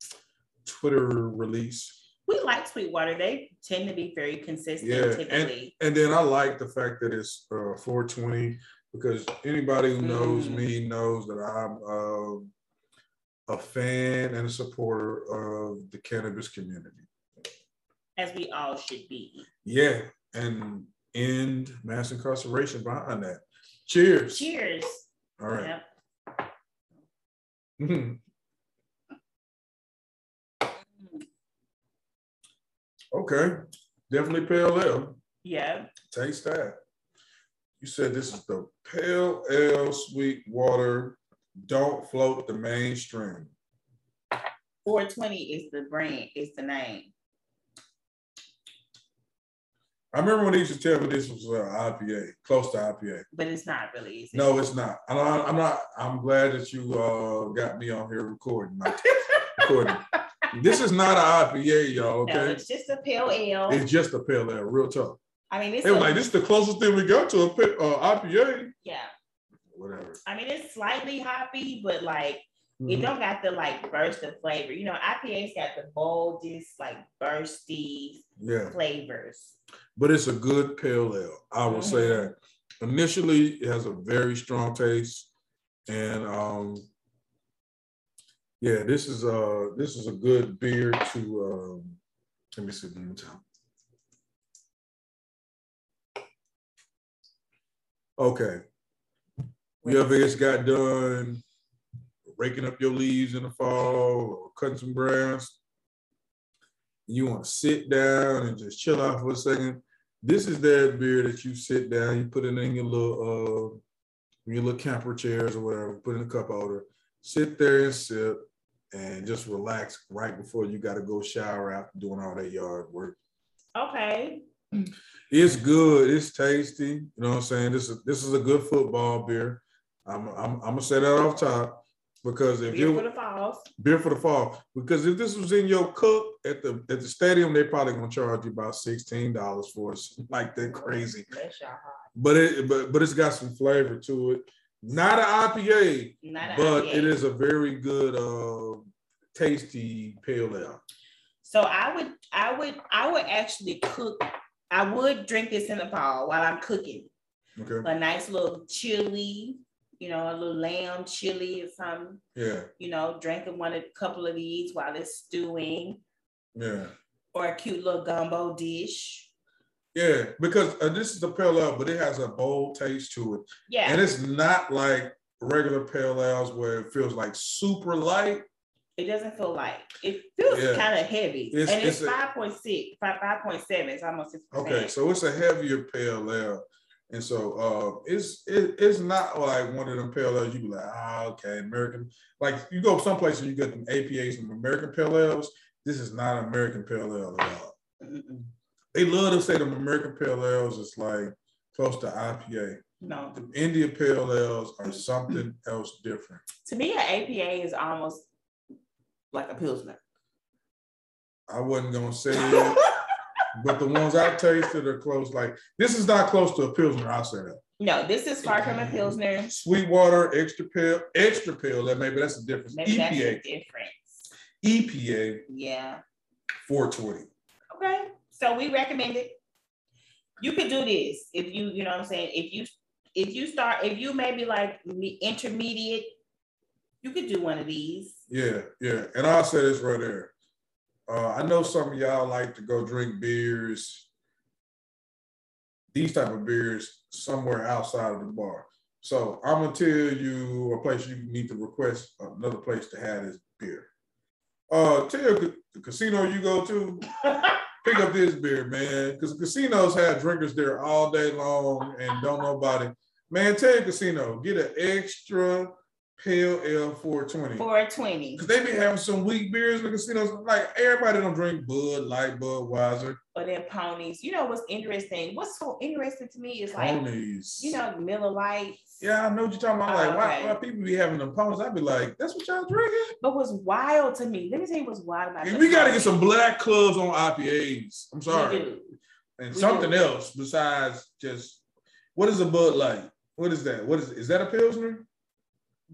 Twitter release. We like Sweetwater. They tend to be very consistent. Yeah, and, and then I like the fact that it's uh, 420 because anybody who knows mm. me knows that I'm uh, a fan and a supporter of the cannabis community. As we all should be. Yeah, and end mass incarceration behind that. Cheers. Cheers. All right. Yep. Okay, definitely pale ale. Yeah. Taste that. You said this is the pale ale Sweetwater. Don't float the mainstream. 420 is the brand, is the name. I remember when they used to tell me this was uh, IPA, close to IPA. But it's not really. It? No, it's not. I'm not. I'm, not, I'm glad that you uh, got me on here recording. recording. This is not an IPA, y'all. Okay, No, it's just a pale ale. it's just a pale ale. Real talk. I mean, it's They were a- like, "This is the closest thing we got to a pa- uh, IPA." yeah. Whatever. I mean, it's slightly hoppy, but like it Mhm. don't got the like burst of flavor. You know, IPA's got the boldest, like bursty Yeah, flavors. but it's a good pale ale. I will say Mhm. that. Initially, it has a very strong taste, and um, yeah, this is uh this is a good beer to um. Let me see one more time. Okay. You ever just got done raking up your leaves in the fall or cutting some grass? You want to sit down and just chill out for a second. This is that beer that you sit down, you put it in your little uh your little camper chairs or whatever, put in a cup holder, sit there and sip and just relax right before you got to go shower after doing all that yard work. Okay. It's good. It's tasty. You know what I'm saying? This is this is a good football beer. I'm I'm, I'm gonna say that off top because if Beer you for the falls. beer for the fall, because if this was in your cup at the at the stadium, they're probably gonna charge you about sixteen dollars for it, like that crazy. Bless your heart. But it but but it's got some flavor to it. Not an IPA, Not but IPA. it is a very good uh tasty pale ale. So I would, I would, I would actually cook. I would drink this in the fall while I'm cooking. Okay. A nice little chili, you know, a little lamb chili or something. Yeah, You know, drinking one a couple of these while it's stewing, yeah. or a cute little gumbo dish. Yeah, because uh, this is a pale ale, but it has a bold taste to it. Yeah, And it's not like regular pale ales where it feels like super light. It doesn't feel like it feels Yeah. kind of heavy, It's- and it's, it's a- 5.6, 5.7. It's almost six Okay, so it's a heavier pale ale. And so uh it's it, it's not like one of them pale ales you be like, ah, okay, American. Like you go someplace and you get them APAs from American pale ales. This is not an American pale ale at all. Mm-mm. They love to say them American pale ales is like close to IPA. No, The India pale ales are something else different. to me, an APA is almost like a pilsner. I wasn't gonna say it. But the ones I tasted are close. Like this is not close to a pilsner. I'll say that. no, this is far from a pilsner. Sweetwater, extra pale, extra pale. That maybe that's the difference. Maybe that's the EPA, difference. EPA, Yeah. 420. Okay. So we recommend it. You could do this if you, you know what I'm saying? If you if you start, if you maybe like me- intermediate, you could do one of these. Yeah, yeah. And I'll say this right there. Uh, I know some of y'all like to go drink beers, these type of beers somewhere outside of the bar. So I'm gonna tell you a place you need to request another place to have this beer. Uh, tell the casino you go to, pick up this beer, man, because casinos have drinkers there all day long and don't nobody. Man, tell your casino get an extra pale ale 420. 420. Cause they be having some weak beers in the casinos. Like everybody don't drink Bud Light, Budweiser, Or then ponies. You know what's interesting? What's so interesting to me is like, ponies. you know, Miller Lites. Yeah, I know what you're talking about. Like, why, okay. why people be having them ponies? I'd be like, that's what y'all drinking? But what's wild to me, let me tell you what's wild about we got to get some black clubs on IPAs. I'm sorry. And We something do. else besides just what is a Bud Light? What is that? What is is that a Pilsner?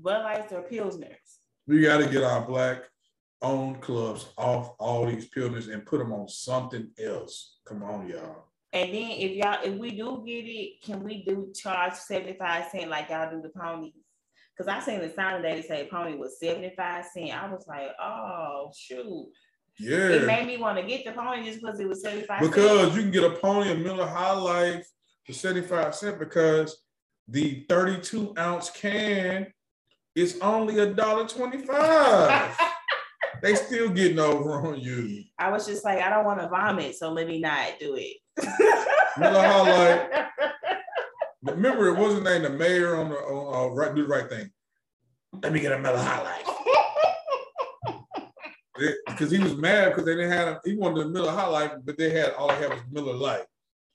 Bud Lights or Pilsners. We got to get our black owned clubs off all these Pilsners and put them on something else. Come on, y'all. And then if y'all, if we do get it, can we do charge 75 cent like y'all do the ponies? Because I seen the sign today to say pony was 75 cent. I was like, oh shoot. Yeah. It made me want to get the pony just because it was 75 cent. Because you can get a pony, a Miller High Life for 75 cents because the 32 ounce can is only a dollar 25. they still getting over on you. I was just like, I don't want to vomit, so let me not do it. Miller High Life. Remember, it wasn't named the mayor on the on, uh, right, do the right thing. Let me get a Miller High Life. Because he was mad because they didn't have he wanted a Miller High Life, but they had all they had was Miller Lite.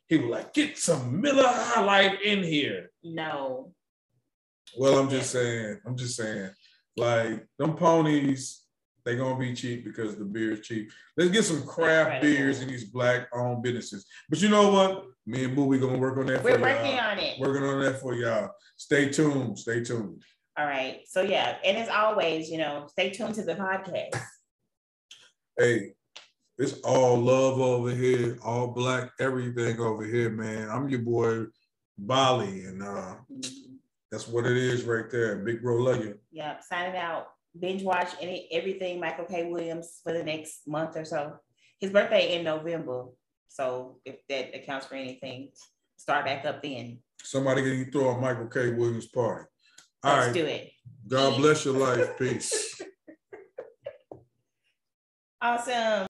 He was like, get some Miller High Life in here. No. Well, I'm just saying, I'm just saying, like them ponies, they gonna be cheap because the beer is cheap. Let's get some craft beers in these black owned businesses. But you know what? Me and Boo, we gonna work on that. We're working y'all. on it. Working on that for y'all. Stay tuned. Stay tuned. All right. So yeah, and as always, you know, stay tuned to the podcast. Hey, it's all love over here, all black, everything over here, man. I'm your boy Bali, and uh, that's what it is right there. Big bro, love you. Yeah, signing out. Binge watch any everything Michael K. Williams for the next month or so. His birthday in November, so if that accounts for anything, start back up then. Somebody can throw a Michael K. Williams party. All Let's right. do it. God bless your life. Peace. awesome.